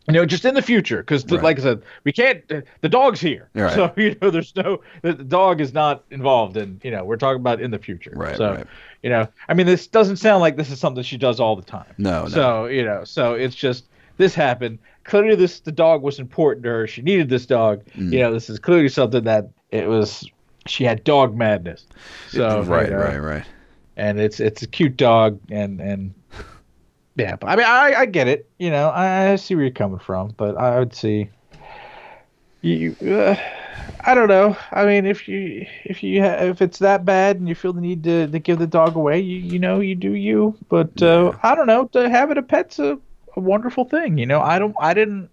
you know just in the future because Right. like i said we can't uh, the dog's here Right. [laughs] so you know there's no the, dog is not involved in you know we're talking about in the future Right, so right. you know i mean this doesn't sound like this is something she does all the time No, no. so you know, so it's just this happened. Clearly, this the dog was important to her. She needed this dog. Mm. You know, this is clearly something that it was. She had dog madness. So right, you know, right, right. And it's it's a cute dog, and and yeah. But I mean, I I get it. You know, I, I see where you're coming from, but I would see. You, uh, I don't know. I mean, if you if you ha- if it's that bad and you feel the need to, to give the dog away, you you know you do you. But uh, I don't know. To have it a pet's a, a wonderful thing. You know, I don't. I didn't.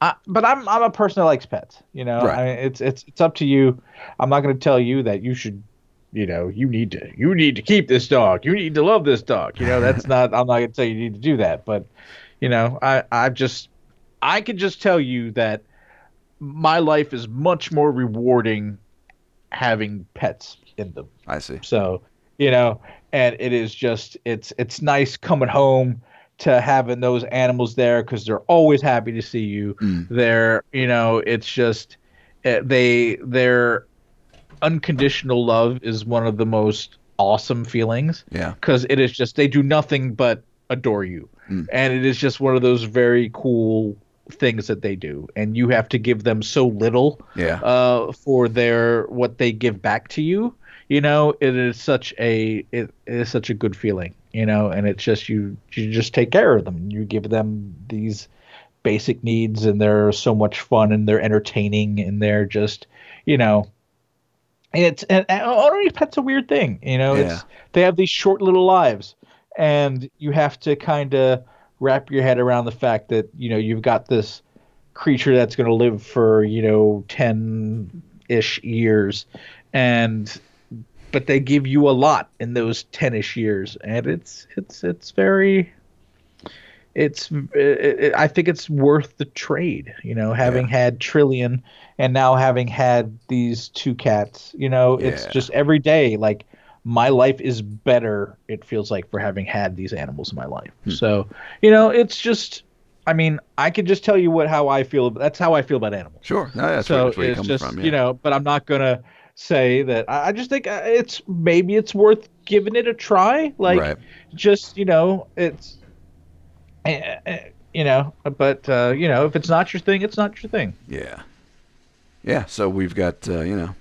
I, but I'm I'm a person that likes pets. You know, Right. I mean, it's it's it's up to you. I'm not going to tell you that you should. You know, you need to you need to keep this dog. You need to love this dog. You know, that's [laughs] not. I'm not going to tell you you need to do that. But, you know, I I just I can just tell you that my life is much more rewarding having pets in them. I see. So, you know, and it is just it's it's nice coming home to having those animals there because they're always happy to see you. Mm. They're you know it's just uh, they their unconditional love is one of the most awesome feelings Yeah, because it is just they do nothing but adore you Mm. and it is just one of those very cool things that they do and you have to give them so little yeah, uh, for their what they give back to you. You know, it is such a it, it is such a good feeling. You know, and it's just you you just take care of them. You give them these basic needs, and they're so much fun, and they're entertaining, and they're just you know. And it's and, and owning a pet's a weird thing, you know. Yeah. It's they have these short little lives, and you have to kind of wrap your head around the fact that you know you've got this creature that's going to live for you know 10 ish years and but they give you a lot in those 10ish years and it's it's it's very it's it, i think it's worth the trade you know having had trillion and now having had these two cats you know it's just every day like my life is better it feels like for having had these animals in my life hmm. so you know it's just i mean i can just tell you what how i feel that's how i feel about animals sure. No, that's so where, that's where just from. Yeah. you know but i'm not gonna say that i, just think uh, it's maybe it's worth giving it a try like Right. just you know it's eh, eh, you know but uh, you know if it's not your thing it's not your thing Yeah. Yeah. So we've got uh, you know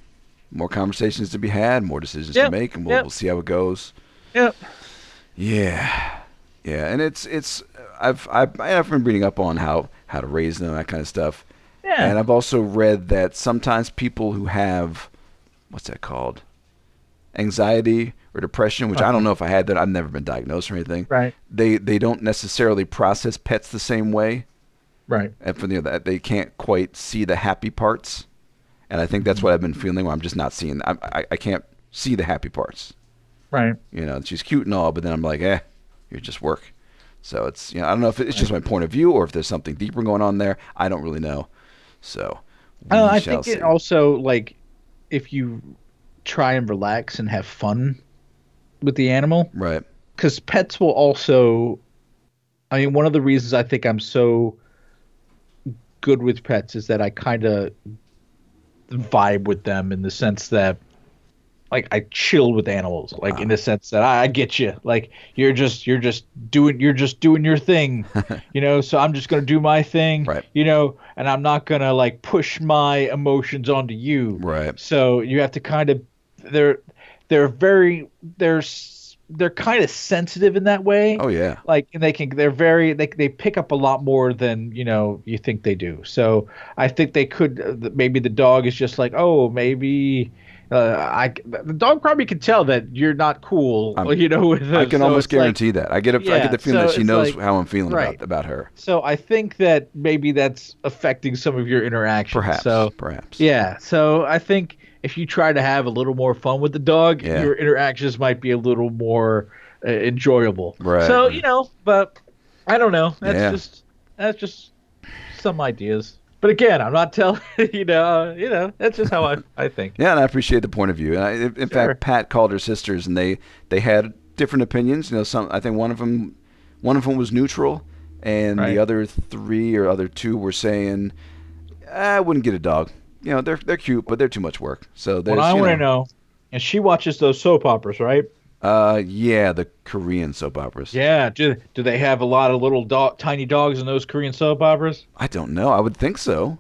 more conversations to be had, more decisions Yep, to make, and we'll, yep. we'll see how it goes. Yep. Yeah, yeah, and it's it's I've I've I've been reading up on how how to raise them, that kind of stuff, Yeah. and I've also read that sometimes people who have what's that called, anxiety or depression, which I don't know if I had that. I've never been diagnosed or anything. right. They they don't necessarily process pets the same way, Right. and for the that they can't quite see the happy parts, and I think that's what I've been feeling. Where I'm just not seeing. I I, I can't see the happy parts. Right. You know, she's cute and all, but then I'm like, eh, you're just work. So it's you know, I don't know if it's just my point of view or if there's something deeper going on there. I don't really know. So Uh, I shall think it see. also like if you try and relax and have fun with the animal, right. because pets will also. I mean, one of the reasons I think I'm so good with pets is that I kind of vibe with them in the sense that, like, I chill with animals, like in the sense that I, I get you, like you're just you're just doing you're just doing your thing, [laughs] you know. So I'm just gonna do my thing, Right. you know, and I'm not gonna like push my emotions onto you, Right. so you have to kind of they're they're very they're they're kind of sensitive in that way. Oh yeah. Like and they can they're very they they pick up a lot more than you know you think they do. So I think they could uh, maybe the dog is just like oh maybe. Uh, I the dog probably can tell that you're not cool, I'm- [laughs] you know. With I can So almost it's like- guarantee that. I get a, I Yeah, get the feeling so that she knows like- how I'm feeling right. about about her. so I think that maybe that's affecting some of your interactions. Perhaps. So perhaps. Yeah, so I think if you try to have a little more fun with the dog, Yeah. your interactions might be a little more uh, enjoyable. Right. So you know, but I don't know. That's Yeah. just that's just some ideas. But again, I'm not telling [laughs] you know. You know, that's just how I I think. Yeah, and I appreciate the point of view. And I, in in Sure. fact, Pat called her sisters, and they they had different opinions. You know, some I think one of them one of them was neutral, and Right. the other three or other two were saying, ah, I wouldn't get a dog. You know, they're they're cute, but they're too much work. So What I want to know, and she watches those soap operas, right? Uh, yeah, the Korean soap operas. Yeah. Do do they have a lot of little dog, tiny dogs in those Korean soap operas? I don't know. I would think so.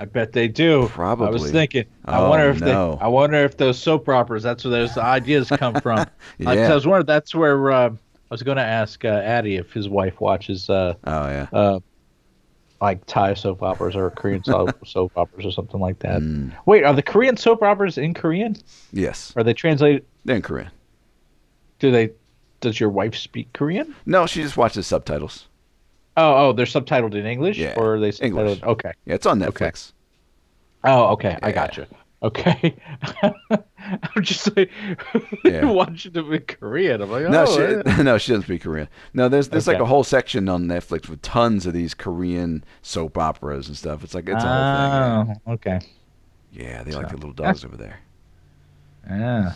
I bet they do. Probably. I was thinking. I Oh, wonder if no. they. I wonder if those soap operas. That's where those ideas come from. [laughs] Yeah. I, I was wondering. That's where uh, I was going to ask uh, Addy if his wife watches uh, Oh yeah. uh, like Thai soap operas or Korean [laughs] soap, soap operas or something like that. Mm, Wait, are the Korean soap operas in Korean? yes, Are they translated? they're in Korean. Do they? Does your wife speak Korean? No, she just watches subtitles. Oh, oh, they're subtitled in English, Yeah, or are they subtitled? English. Okay. Yeah, it's on Okay. Netflix. Oh, okay. I Yeah. gotcha. Okay. [laughs] I'm just like [laughs] Yeah. watching them in Korean. I'm like, oh, No, she [laughs] no, she doesn't speak Korean. No, there's there's like a whole section on Netflix with tons of these Korean soap operas and stuff. It's like it's a whole thing. Oh, okay. Yeah, yeah they like the little dogs over there. Yeah.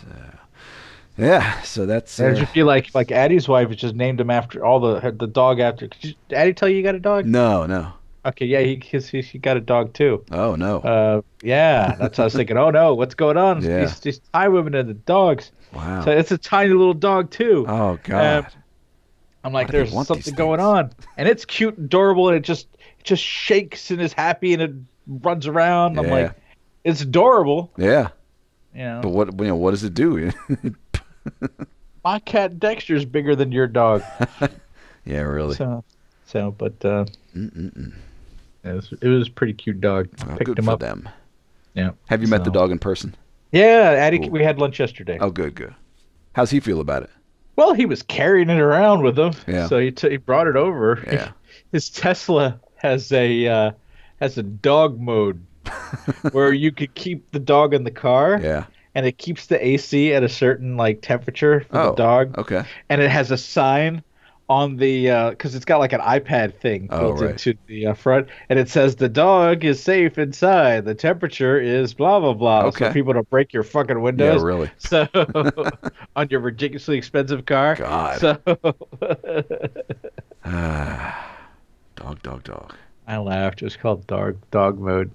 Yeah, so that's uh, just be like like Addie's wife is just named him after all the the dog after. Did you- Addie tell you you got a dog? no, no. Okay, yeah, he he, he got a dog too. Oh no. Uh, yeah, that's what I was thinking. Oh no, what's going on? Yeah. These, these Thai women and the dogs. wow. So it's a tiny little dog too. oh god. I'm like, Why do they there's something going on, and it's cute and adorable, and it just it just shakes and is happy and it runs around. Yeah. I'm like, it's adorable, yeah. you know. But what you know, what does it do? [laughs] [laughs] My cat Dexter's bigger than your dog, [laughs] yeah, really. so so. But uh, it was, it was a pretty cute dog. Well, Picked him up. them. Yeah. Have you met the dog in person? Yeah, Addie, Cool. we had lunch yesterday. Oh, good, good. How's he feel about it? Well, he was carrying it around with him, Yeah. so he t- he brought it over. Yeah. [laughs] His Tesla has a uh, has a dog mode where you could keep the dog in the car, Yeah. And it keeps the AC at a certain like temperature for Oh. the dog, Okay. and it has a sign on the because it's got like an iPad thing Oh, built right. into the uh, front, and it says the dog is safe inside. The temperature is blah blah blah. Okay. So people don't break your fucking windows. Yeah, really. [laughs] So [laughs] on your ridiculously expensive car. God. So [laughs] Ah, dog, dog, dog. I laughed. It was called dog dog mode.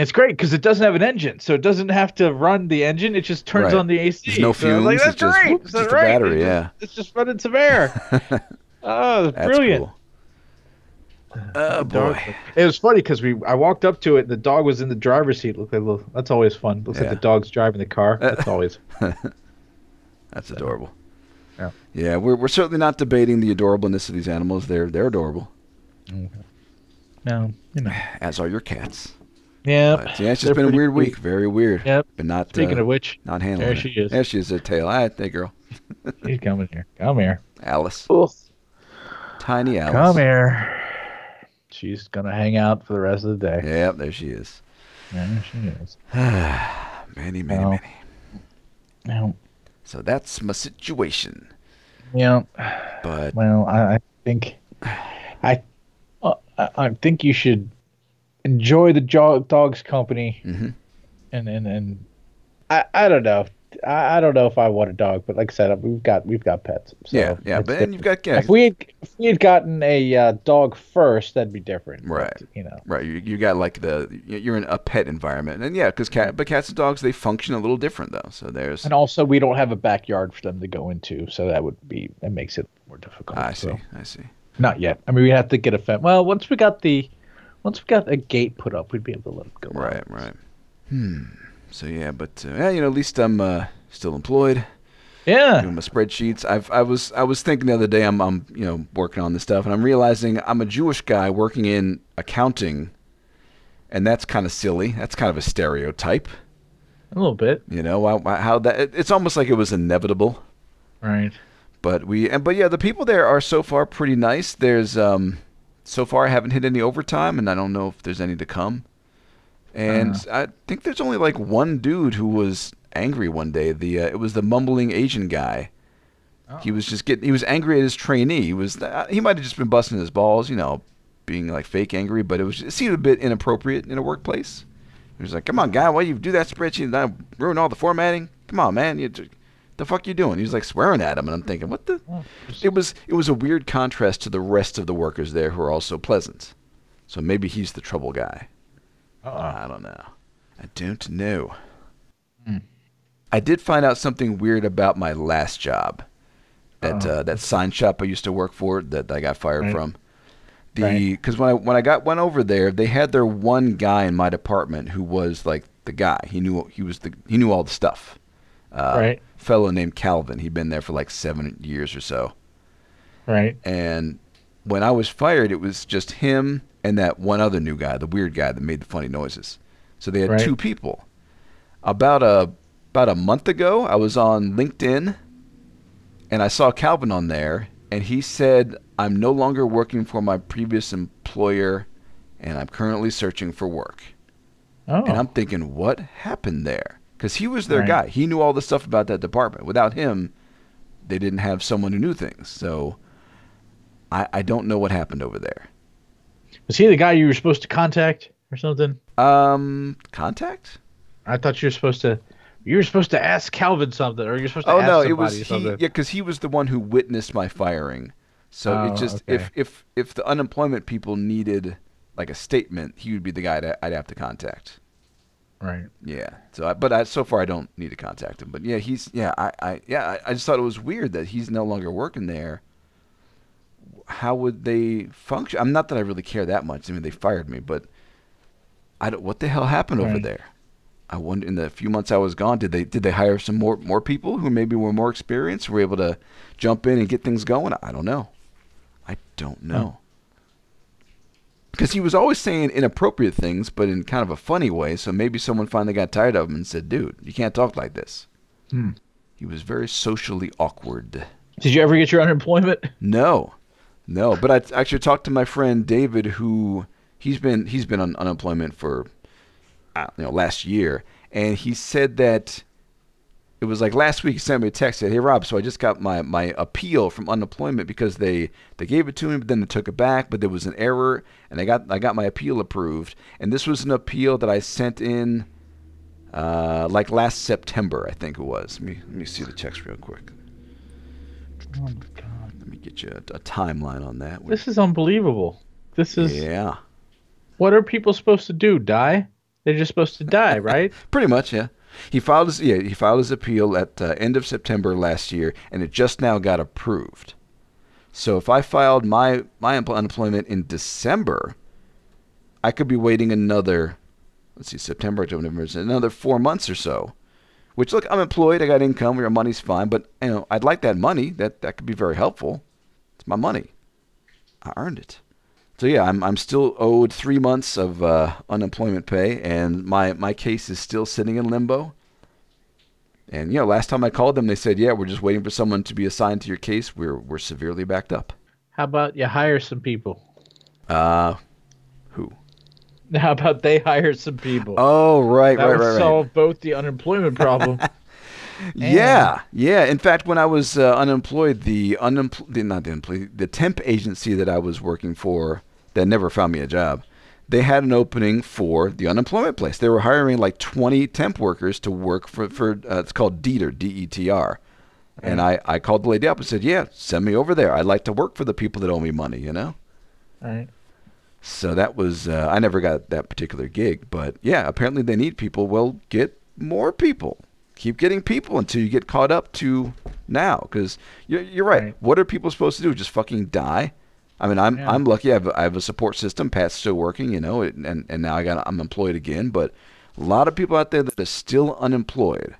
It's great because it doesn't have an engine, so it doesn't have to run the engine. It just turns Right. on the AC. There's no So I was like, That's it's just- great. That's just a great. battery, It's yeah. Just, it's just running some air. [laughs] oh, That's brilliant. cool. Oh Dog- boy. It was funny because we I walked up to it. The dog was in the driver's seat. Looked like little, that's always fun. Looks Yeah. like the dog's driving the car. That's always. [laughs] That's adorable. Yeah. Yeah, we're we're certainly not debating the adorableness of these animals. They're they're adorable, Okay. No, you know. as are your cats. Yeah. But, yeah, it's just been a weird cute. week. Very weird. Yep. But not Speaking uh, of which, not handling there it. she is. There she is. Her tail. All right, there, girl. [laughs] he's coming here. Come here. Alice. Tiny Alice. Come here. She's gonna hang out for the rest of the day. Yep, there she is. There she is. [sighs] many, many, Well. many. Now, So that's my situation. yeah. But Well, I, I think, I, uh, I I think you should enjoy the jo- dog's company, Mhm. and and and I I don't know. I, I don't know if I want a dog, but like I said, we've got we've got pets. So yeah, yeah. But then you've got yeah, if we had, if we had gotten a uh, dog first, that'd be different. but, Right. you know. Right, you, you got like the you're in a pet environment, and yeah, because cat, but cats and dogs they function a little different though. So there's And also, we don't have a backyard for them to go into, so that would be that makes it more difficult. I see, so. I see. Not yet. I mean, we have to get a fence. Well, once we got the, once we got a gate put up, we'd be able to let them go. out. Right, right. Hmm. So yeah, but uh, yeah, you know, at least I'm uh, still employed, Yeah. doing my spreadsheets. I've I was I was thinking the other day I'm I'm you know working on this stuff, and I'm realizing I'm a Jewish guy working in accounting, and that's kind of silly. That's kind of a stereotype, A little bit. you know. Why, why, how that it, it's almost like it was inevitable. Right. But we and but yeah, the people there are so far pretty nice. There's um so far I haven't hit any overtime and I don't know if there's any to come. And I think there's only like one dude who was angry one day. The uh, it was the mumbling Asian guy. He was just getting he was angry at his trainee. He was uh, he might have just been busting his balls, you know, being like fake angry, but it was it seemed a bit inappropriate in a workplace. He was like, "Come on, guy, why you do that spreadsheet and I ruin all the formatting? Come on, man, you the fuck you doing?" He was like swearing at him, and I'm thinking, "What the?" It was it was a weird contrast to the rest of the workers there who are also pleasant. So maybe he's the trouble guy. Uh-uh. I don't know. I don't know. Hmm. I did find out something weird about my last job. That Uh-oh. uh, that sign shop I used to work for that I got fired Right. from. The Right. because when I when I got went over there, they had their one guy in my department who was like the guy. He knew he was the he knew all the stuff. Uh, Right. Fellow named Calvin. He'd been there for like seven years or so. Right. And when I was fired, it was just him and that one other new guy, the weird guy that made the funny noises. So they had Right. two people. About a about a month ago, I was on LinkedIn and I saw Calvin on there and he said, "I'm no longer working for my previous employer and I'm currently searching for work." Oh. And I'm thinking, "What happened there?" Cuz he was their Right. guy. He knew all the stuff about that department. Without him, they didn't have someone who knew things. So I, I don't know what happened over there. Was he the guy you were supposed to contact or something? Um, contact? I thought you were supposed to. You were supposed to ask Calvin something, or you're supposed to Oh no, it was he. Yeah, because he was the one who witnessed my firing. So Oh, it just okay. if if if the unemployment people needed like a statement, he would be the guy that I'd have to contact. Right. Yeah. So, I, but I, so far I don't need to contact him. But yeah, he's yeah. I, I yeah. I, I just thought it was weird that he's no longer working there. How would they function? I'm not that I really care that much. I mean, they fired me, but I don't. What the hell happened over there? I wonder. In the few months I was gone, did they did they hire some more more people who maybe were more experienced, were able to jump in and get things going? I don't know. I don't know. Hmm. Because he was always saying inappropriate things, but in kind of a funny way. So maybe someone finally got tired of him and said, "Dude, you can't talk like this." Hmm. He was very socially awkward. Did you ever get your unemployment? No, no. But I actually talked to my friend David, who he's been he's been on unemployment for uh, you know last year, and he said that it was like last week. He sent me a text said, "Hey Rob, so I just got my my appeal from unemployment because they they gave it to me, but then they took it back, but there was an error, and I got I got my appeal approved, and this was an appeal that I sent in." Uh, like last September, I think it was. Let me let me see the text real quick. Oh my god. Let me get you a, a timeline on that. This is unbelievable. This is yeah, what are people supposed to do? Die? They're just supposed to die, [laughs] right? pretty much. Yeah, he filed his yeah he filed his appeal at uh, end of September last year, and it just now got approved. So if I filed my my empl- unemployment in December, I could be waiting another, let's see, September, October, November, another four months or so. Which look, I'm employed, I got income, your money's fine, but you know, I'd like that money. That that could be very helpful. It's my money. I earned it. So yeah, I'm I'm still owed three months of uh, unemployment pay, and my my case is still sitting in limbo. And you know, last time I called them, they said, "Yeah, we're just waiting for someone to be assigned to your case. We're we're severely backed up." How about you hire some people? Uh, who? [laughs] How about they hire some people? Oh, right, that right, would right, right. solve both the unemployment problem. [laughs] Yeah, yeah. In fact, when I was uh, unemployed, the unemployed, not the unemployed, the temp agency that I was working for that never found me a job, they had an opening for the unemployment place. They were hiring like 20 temp workers to work for, for uh, it's called DETR, D-E-T-R. And I, I called the lady up and said, yeah, send me over there. I'd like to work for the people that owe me money, you know? All right. So that was, uh, I never got that particular gig. But yeah, apparently they need people. Well, get more people. Keep getting people until you get caught up to now. Because you're, you're right. Right. What are people supposed to do? Just fucking die? I mean, I'm Yeah. I'm lucky. I have, I have a support system. Pat's still working, you know, and and now I got I'm employed again. But a lot of people out there that are still unemployed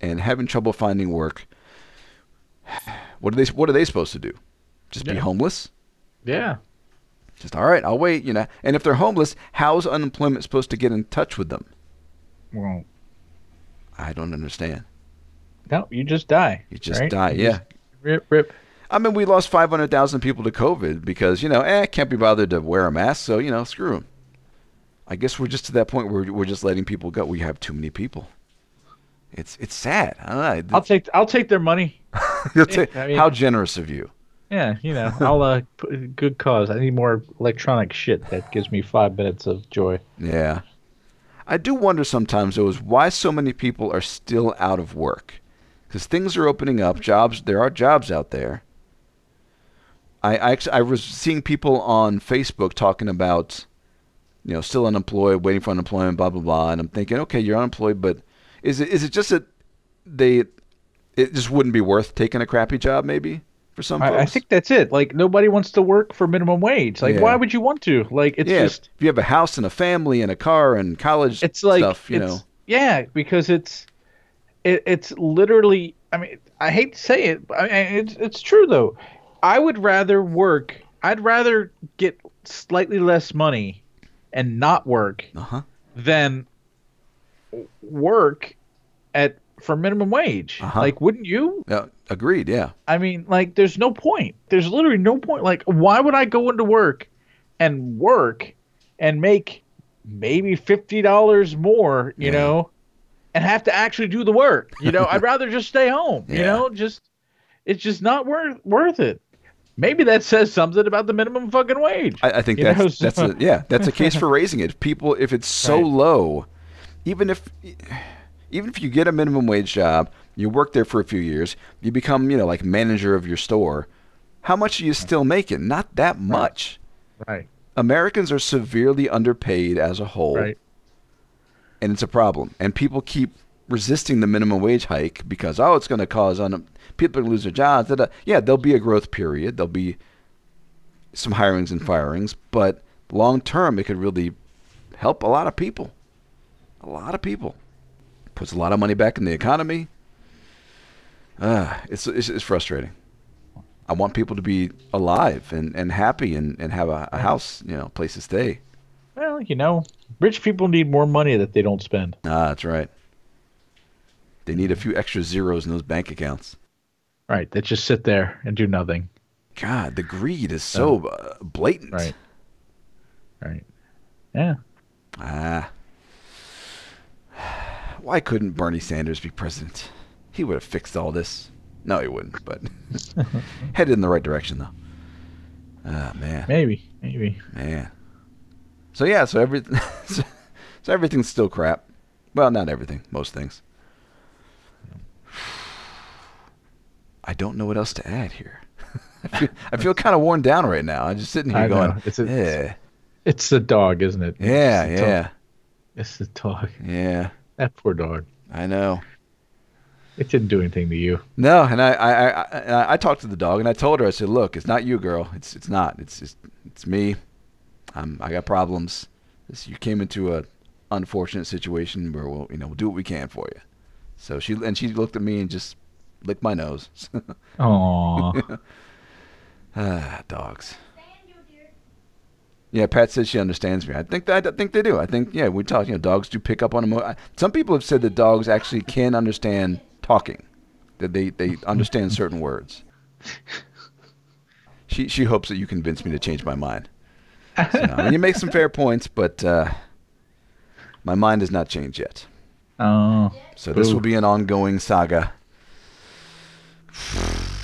and having trouble finding work. What are they What are they supposed to do? Just be homeless? Yeah. Just all right, I'll wait, you know. And if they're homeless, how's unemployment supposed to get in touch with them? Well, I don't understand. no, you just die. You just right? die, yeah. rip, rip. I mean, we lost 500,000 people to COVID because, you know, eh, can't be bothered to wear a mask, so, you know, screw them. I guess we're just to that point where we're just letting people go. We have too many people. It's it's sad. I don't know. I'll take I'll take their money. [laughs] [laughs] Take- I mean- how generous of you. Yeah, you know, I'll uh, good cause. I need more electronic shit that gives me five minutes of joy. Yeah. I do wonder sometimes, though, is why so many people are still out of work. Because things are opening up, jobs, there are jobs out there. I, I, actu- I was seeing people on Facebook talking about, you know, still unemployed, waiting for unemployment, blah, blah, blah. And I'm thinking, okay, you're unemployed, but is it, is it just that they, it just wouldn't be worth taking a crappy job, maybe, for some folks? I, I think that's it. Like nobody wants to work for minimum wage. Like Yeah. why would you want to? Like it's yeah, just if you have a house and a family and a car and college it's like stuff, you know. yeah because it's it, it's literally i mean i hate to say it but I mean, it's, it's true though i would rather work i'd rather get slightly less money and not work Uh-huh. than work at for minimum wage Uh-huh. like wouldn't you Yeah, agreed, yeah. I mean, like, there's no point. There's literally no point. Like, why would I go into work and work and make maybe fifty dollars more, you Yeah. know, and have to actually do the work? You know, [laughs] I'd rather just stay home. You know, just it's just not worth worth it. Maybe that says something about the minimum fucking wage. I, I think You that's that's a, yeah that's a case for [laughs] raising it. If people, if it's so Right. low, even if even if you get a minimum wage job, you work there for a few years, you become you know like manager of your store. How much are you still making? Not that much. right. Americans are severely underpaid as a whole, Right. and it's a problem. And people keep resisting the minimum wage hike because oh, it's going to cause un- people are going to lose their jobs. da, da. Yeah, there'll be a growth period. There'll be some hirings and firings, but long term, it could really help a lot of people. A lot of people. Puts a lot of money back in the economy. Ah, it's, it's it's frustrating. I want people to be alive and, and happy and, and have a, a house, you know, place to stay. Well, you know, rich people need more money that they don't spend. Ah, that's right. They need a few extra zeros in those bank accounts. Right. That just sit there and do nothing. God, the greed is so uh, blatant. Right. Right. Yeah. Ah. Why couldn't Bernie Sanders be president? He would have fixed all this. No, he wouldn't, but [laughs] headed in the right direction, though. Ah, man. Maybe. Maybe. Man. So, yeah, so, every, [laughs] so, so everything's still crap. Well, not everything, most things. I don't know what else to add here. [laughs] I feel, feel kind of worn down right now. I'm just sitting here I know. going, It's a- yeah, It's the dog, isn't it? yeah, It's the dog. yeah, It's the dog. yeah. That poor dog. I know. It didn't do anything to you. No, and I, I, I, I, I talked to the dog, and I told her, I said, "Look, it's not you, girl. It's, it's not. It's, just, it's me. I'm, I got problems. This, you came into a unfortunate situation where we'll, you know, we'll do what we can for you." So she, and she looked at me and just licked my nose. [laughs] Aww. [laughs] ah, dogs. Stand you, dear. Yeah, Pat says she understands me. I think that, I think they do. I think yeah, we talk. You know, dogs do pick up on emo- Some people have said that dogs actually can understand talking, that they they understand certain words. [laughs] She she hopes that you convince me to change my mind. So, I mean, you make some fair points, but uh, my mind has not changed yet. Oh. So this Boo. will be an ongoing saga. [sighs]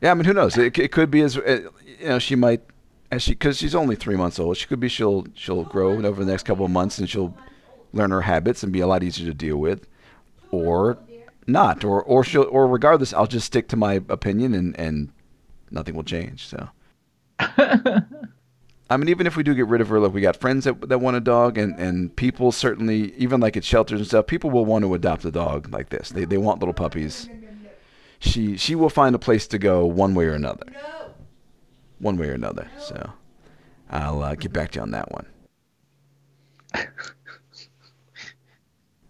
Yeah, I mean, who knows? It, it could be as uh, you know, she might as she because she's only three months old. She could be she'll she'll grow over the next couple of months and she'll learn her habits and be a lot easier to deal with, or not, or or she'll or regardless, I'll just stick to my opinion and and nothing will change. So. [laughs] I mean, even if we do get rid of her, look, we got friends that that want a dog, and, and people certainly, even like at shelters and stuff, people will want to adopt a dog like this. They they want little puppies. She she will find a place to go one way or another, No. one way or another. So, I'll uh, get back to you on that one.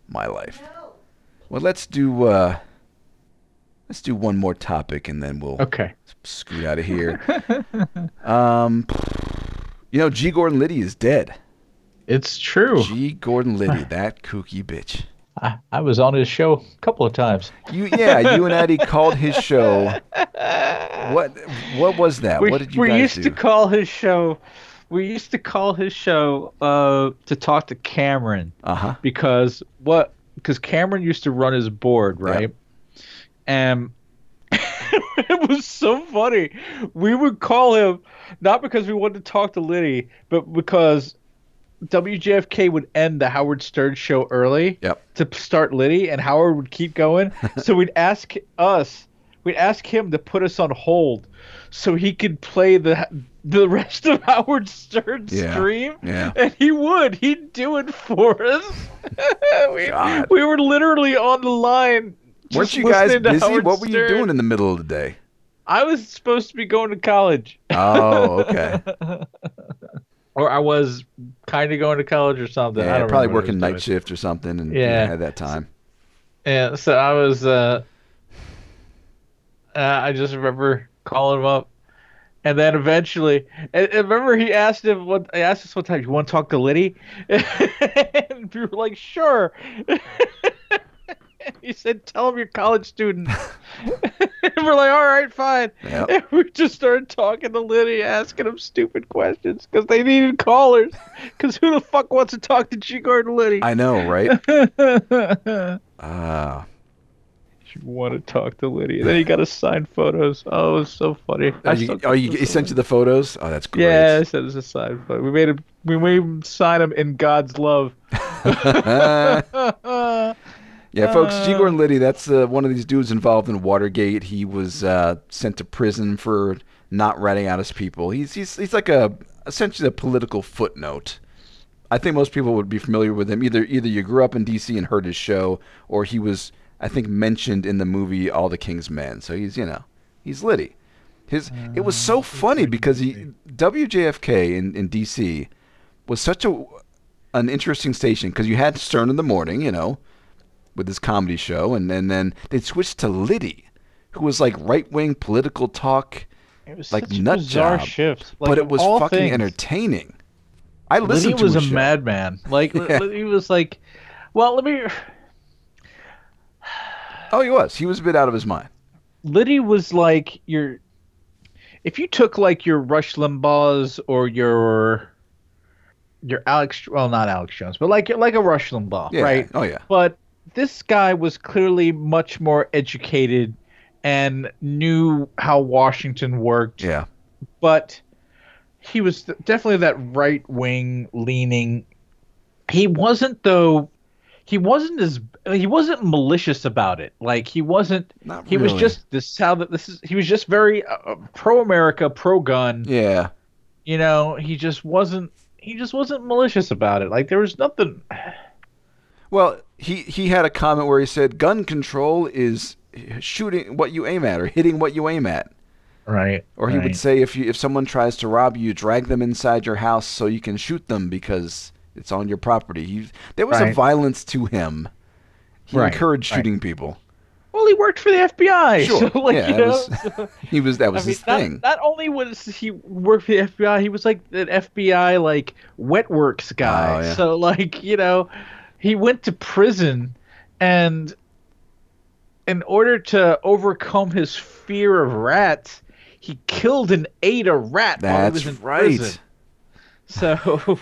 My life. No. Well, let's do uh, let's do one more topic, and then we'll Okay. scoot out of here. [laughs] um, you know, G. Gordon Liddy is dead. It's true. G. Gordon Liddy, that kooky bitch. I, I was on his show a couple of times. You, yeah, you and Eddie called his show. [laughs] What, what was that? we what did you we guys used do? to call his show. We used to call his show uh, to talk to Cameron uh huh. because what? Because Cameron used to run his board, right? And [laughs] it was so funny. We would call him not because we wanted to talk to Liddy, but because WJFK would end the Howard Stern show early Yep. to start Liddy, and Howard would keep going. [laughs] so we'd ask us, we'd ask him to put us on hold so he could play the the rest of Howard Stern's Yeah, stream. yeah. And he would. He'd do it for us. [laughs] we, we were literally on the line. Weren't you guys busy? Howard What were you Stern. doing in the middle of the day? I was supposed to be going to college. Oh, okay. [laughs] or I was kind of going to college or something. I Yeah, don't probably I working night doing. shift or something, and Yeah. yeah, had that time. Yeah, so I was. Uh, uh, I just remember calling him up, and then eventually, and, and remember he asked him what. I asked us one time, "You want to talk to Liddy?" [laughs] and we were like, "Sure." [laughs] [laughs] he said, "Tell him you're a college student." [laughs] and we're like, "All right, fine." Yep. And we just started talking to Liddy, asking him stupid questions because they needed callers. Because who the fuck wants to talk to G. Gordon Liddy? I know, right? [laughs] Ah. You Ah, want to talk to Liddy. Then he got us signed photos. Oh, it was so funny. oh, you, oh, you, sent you the photos. Oh, that's great. Yeah, I said it's a signed photo. We made him. We made him sign him in God's love. Yeah, folks, G. Uh, Gordon Liddy, that's uh, one of these dudes involved in Watergate. He was uh, sent to prison for not ratting out his people. He's he's he's like a essentially a political footnote. I think most people would be familiar with him. Either either you grew up in D.C. and heard his show, or he was I think mentioned in the movie All the King's Men. So he's you know he's Liddy. His it was so funny because he WJFK in, in D.C. was such a an interesting station because you had Stern in the morning, you know, with his comedy show, and, and then they switched to Liddy, who was like right wing political talk, It was like such nut bizarre job, shift. Like, but it was fucking things, entertaining. I listened Liddy was a show. madman. Like [laughs] Yeah. he was like, well, let me. [sighs] Oh, he was. He was a bit out of his mind. Liddy was like your. If you took like your Rush Limbaugh's or your. Your Alex, well, not Alex Jones, but like like a Rush Limbaugh, Yeah. right? Oh yeah. but this guy was clearly much more educated and knew how Washington worked. Yeah. But he was definitely that right wing leaning. He wasn't though. He wasn't as he wasn't malicious about it. Like he wasn't. Not really. He was just this how that this is. He was just very uh, pro America, pro gun. Yeah. You know, he just wasn't. He just wasn't malicious about it. Like there was nothing. Well, he he had a comment where he said gun control is shooting what you aim at or hitting what you aim at. Right. Or he right. would say if you if someone tries to rob you, drag them inside your house so you can shoot them because it's on your property. He, there was a violence to him. He Right, encouraged right. shooting people. Well, he worked for the FBI. Sure. So, like, yeah, you that know, was, [laughs] he was that was I mean, his not, thing. not only was he worked for the FBI, he was like an FBI like wet works guy. Oh, yeah. So like you know, he went to prison, and in order to overcome his fear of rats, he killed and ate a rat while he was in right. prison. [laughs] So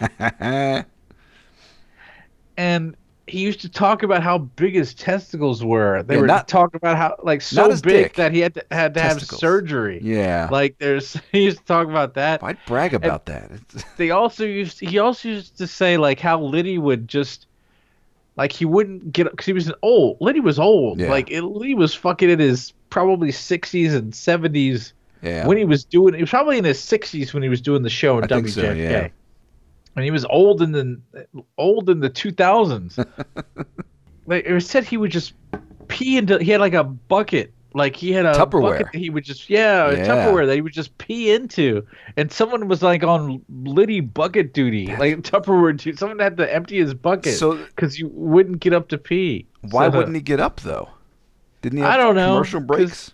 and. He used to talk about how big his testicles were. They Yeah, were not- talking about how like so big dick. that he had to had to have surgery. yeah. Like there's [laughs] he used to talk about that. I'd brag about that? [laughs] They also used he also used to say like how Liddy would just like he wouldn't get because he was an old Liddy was old Yeah. like it, Liddy was fucking in his probably 60s and 70s yeah. when he was doing he was probably in his 60s when he was doing the show in I WJFK so, yeah. and he was old in the old in the 2000s [laughs] like it was said he would just pee into he had like a bucket like he had a Tupperware. bucket that he would just yeah, a Yeah. Tupperware that he would just pee into and someone was like on Liddy bucket duty like Tupperware duty someone had to empty his bucket So- because you wouldn't get up to pee Why So- wouldn't he get up though? Didn't he have I don't know, commercial breaks?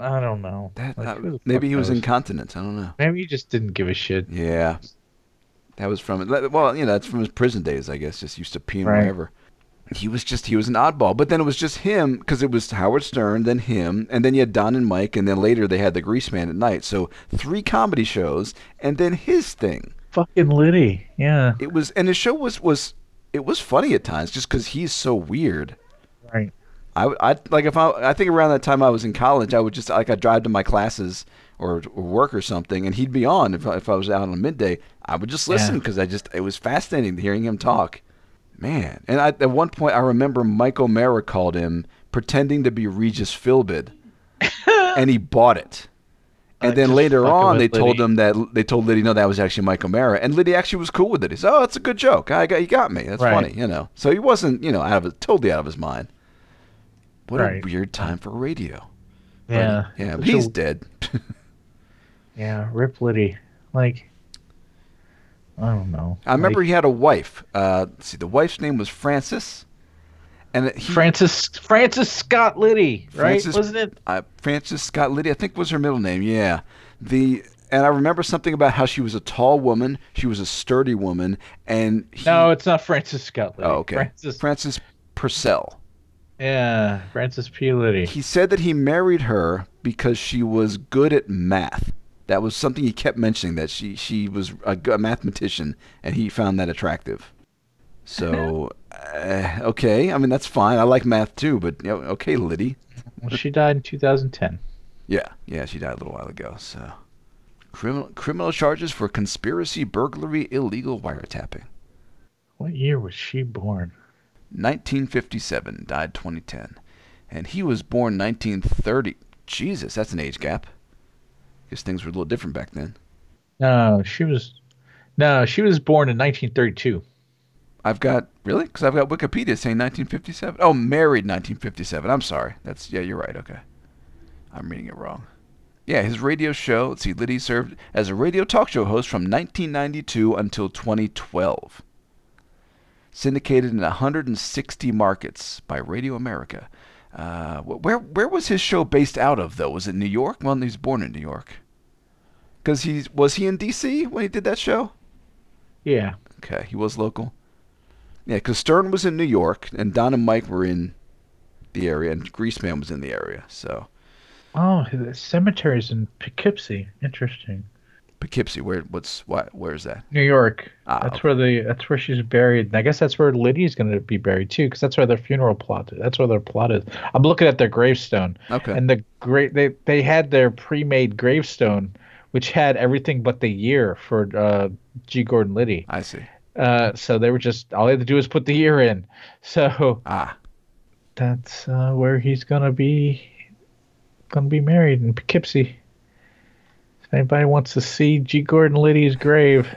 I don't know That, Like, maybe he was knows? incontinent. I don't know. maybe he just didn't give a shit Yeah. That was from it. well, you know, that's from his prison days, I guess. Just used to pee Right. wherever. He was just he was an oddball, but then it was just him because it was Howard Stern, then him, and then you had Don and Mike, and then later they had the Greaseman at night. So three comedy shows, and then his thing. fucking Liddy yeah It was, and his show was was it was funny at times just because he's so weird. right I, I like if I I think around that time I was in college I would just like I'd drive to my classes or, or work or something and he'd be on if I, if I was out on midday I would just listen Yeah. because I just it was fascinating hearing him talk man. And I, at one point I remember Mike O'Meara called him pretending to be Regis Philbin [laughs] and he bought it. And Like, then later on they with told him that they told Liddy no that was actually Mike O'Meara and Liddy actually was cool with it. He said oh it's a good joke. I got you got me. That's Right. funny you know. So he wasn't you know out of his, totally out of his mind. What Right. a weird time for radio. But, yeah yeah, but Such a- he's dead. [laughs] yeah Rip Liddy. Like I don't know I remember Like, he had a wife. Uh, let's see, the wife's name was Frances, and he, Francis Francis Scott Liddy, right? Francis- Wasn't it? uh, Frances Scott Liddy, I think was her middle name. Yeah, the and I remember something about how she was a tall woman, she was a sturdy woman, and he, No, it's not Francis Scott Liddy. oh, okay, Francis. Frances Purcell. yeah, Francis P. Liddy. He said that he married her because she was good at math. That was something he kept mentioning that she she was a mathematician and he found that attractive. So uh, okay, I mean that's fine. I like math too, but you know, okay, Liddy. Well, she died in 2010. Yeah, yeah, she died a little while ago. So criminal criminal charges for conspiracy, burglary, illegal wiretapping. What year was she born? 1957, died 2010, and he was born 1930. Jesus, that's an age gap. Guess things were a little different back then. No, she was. No, she was born in 1932. I've got really because I've got Wikipedia saying 1957. Oh, married 1957. I'm sorry. That's yeah, you're right. Okay, I'm reading it wrong. Yeah, his radio show. Let's see, Liddy served as a radio talk show host from 1992 until 2012. Syndicated in 160 markets by Radio America. Uh, where where was his show based out of though? Was it New York? Well, he was born in New York. Because he was he in D.C. when he did that show? Yeah. Okay, he was local. Yeah, because Stern was in New York, and Don and Mike were in the area, and Greaseman was in the area. So Oh, the cemetery's in Poughkeepsie. Interesting. Poughkeepsie, where what's why, where's that? New York. Ah, that's okay. where the that's where she's buried. And I guess that's where Liddy's going to be buried too, because that's where their funeral plot. Is. That's where their plot is. I'm looking at their gravestone, Okay. and the great they they had their pre-made gravestone, which had everything but the year for uh, G. Gordon Liddy. I see. Uh, so they were just all they had to do was put the year in. [laughs] So Ah, that's uh, where he's gonna be gonna be married in Poughkeepsie. Anybody wants to see G. Gordon Liddy's grave,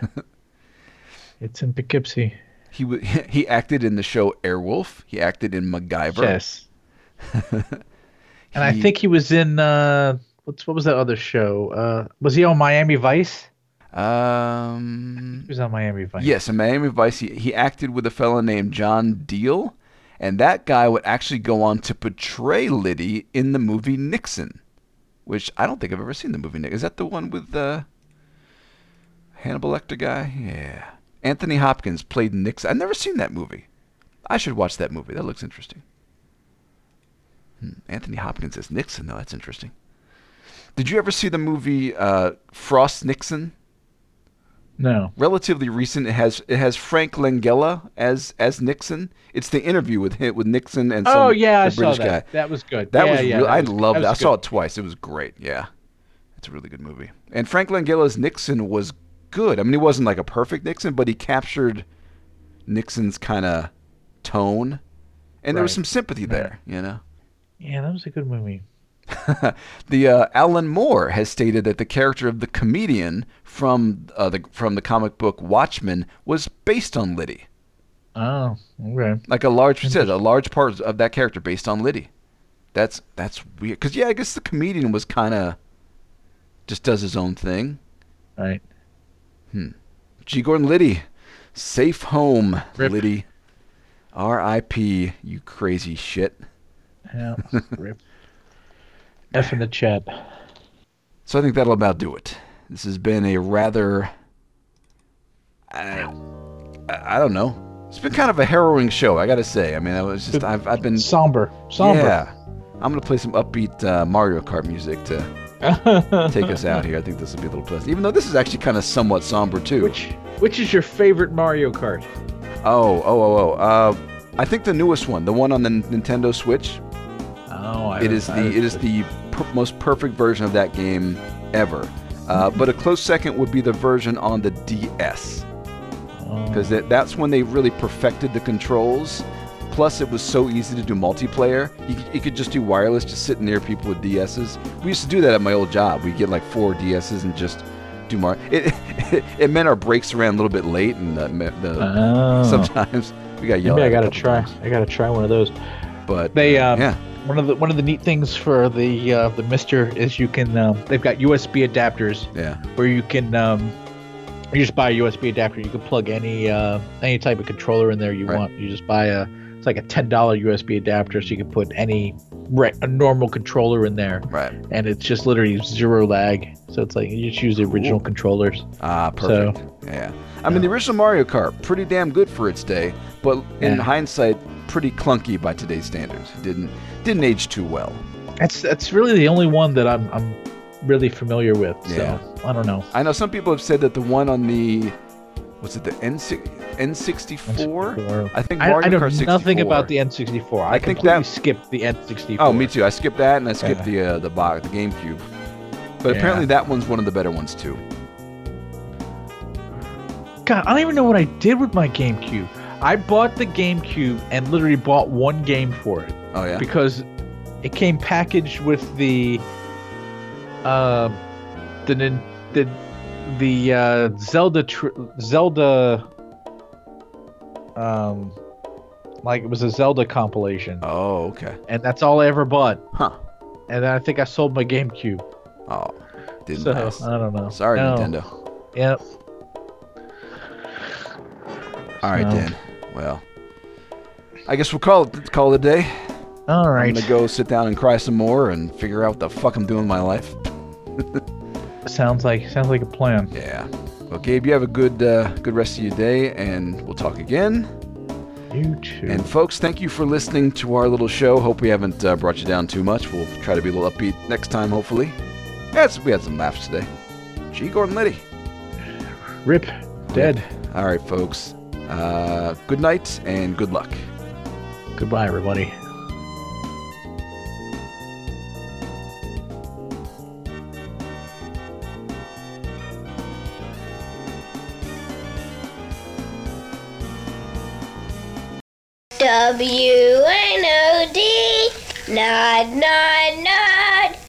[laughs] it's in Poughkeepsie. He wa [laughs] he acted in the show Airwolf. He acted in MacGyver. Yes. [laughs] And I think he was in uh what's what was that other show? Uh was he on Miami Vice? Um. He was on Miami Vice. Yes, in Miami Vice, he, he acted with a fellow named John Diehl, and that guy would actually go on to portray Liddy in the movie Nixon, which I don't think I've ever seen the movie Nixon. Is that the one with the Hannibal Lecter guy? Yeah. Anthony Hopkins played Nixon. I've never seen that movie. I should watch that movie. That looks interesting. Hmm. Anthony Hopkins as Nixon, though. That's interesting. Did you ever see the movie uh, Frost Nixon? No. relatively recent. It has it has Frank Langella as as Nixon. It's the interview with him with Nixon and some Oh yeah, I the saw that. guy. That was good. That yeah, was yeah, real, I was- loved it. was I saw it twice. It was great. Yeah, it's a really good movie. And Frank Langella's Nixon was good. I mean, he wasn't like a perfect Nixon, but he captured Nixon's kind of tone, and there was some sympathy there. You know. Yeah, that was a good movie. [laughs] the uh, Alan Moore has stated that the character of the comedian from uh, the from the comic book Watchmen was based on Liddy. Oh, okay. Like a large percentage, a large part of that character based on Liddy. That's that's weird. Cause yeah, I guess the comedian was kind of just does his own thing. Right. G. Gordon Liddy, safe home, Rip. Liddy. R.I.P. You crazy shit. Yeah. [laughs] Rip. F in the chat. So I think that'll about do it. This has been a rather, I, I don't know. It's been kind of a harrowing show, I gotta say. I mean, I was just I've I've been Somber. Somber. yeah. I'm gonna play some upbeat uh, Mario Kart music to [laughs] take us out here. I think this will be a little pleasant, even though this is actually kind of somewhat somber too. Which which is your favorite Mario Kart? Oh, oh, oh, oh. Uh, I think the newest one, the one on the Nintendo Switch. Oh, I It is the it is the per- most perfect version of that game ever. Uh, but a close second would be the version on the DS Oh. because that, that's when they really perfected the controls. Plus, it was so easy to do multiplayer. You could, you could just do wireless, just sit near people with DSs. We used to do that at my old job. We'd get like four DSs and just do more. It, [laughs] it, it meant our breaks ran a little bit late, and the, the, Oh. [laughs] sometimes we got yelled Maybe I gotta try. times. I gotta try one of those. But They uh, um, yeah, one of the one of the neat things for the uh, the MiSTer is you can um, they've got USB adapters yeah. where you can um, you just buy a USB adapter. You can plug any uh, any type of controller in there you Right. want. You just buy a it's like a ten dollar USB adapter, so you can put any re- a normal controller in there, Right. and it's just literally zero lag. So it's like you just use the original Cool. controllers. Ah, perfect. yeah. I mean, the original Mario Kart, pretty damn good for its day, but in Yeah. hindsight, pretty clunky by today's standards. It didn't didn't age too well. That's that's really the only one that I'm I'm really familiar with. Yeah. So I don't know. I know some people have said that the one on the what's it the N N64? I think I, Mario I know Kart 64. nothing about the N64. I, I think that- skipped the N64. Oh, me too. I skipped that and I skipped Yeah. the uh, the box, the GameCube. But Yeah. apparently that one's one of the better ones too. God, I don't even know what I did with my GameCube. I bought the GameCube and literally bought one game for it Oh yeah. because it came packaged with the uh, the the the uh, Zelda tr- Zelda um like it was a Zelda compilation Oh okay. and that's all I ever bought. Huh. And then I think I sold my GameCube. Oh, didn't So. I don't know. Sorry, No. Nintendo. Yep. All right, So- Dan. Well, I guess we'll call it call it a day. All right. I'm gonna go sit down and cry some more and figure out what the fuck I'm doing with my life. [laughs] Sounds like sounds like a plan. Yeah. Well, Gabe, you have a good uh, good rest of your day, and we'll talk again. You too. And folks, thank you for listening to our little show. Hope we haven't uh, brought you down too much. We'll try to be a little upbeat next time, hopefully. Yes, we had some laughs today. G. Gordon Liddy. Rip. Dead. All right, folks. Uh, good night and good luck. Goodbye, everybody. W N O D. Nod, nod, nod.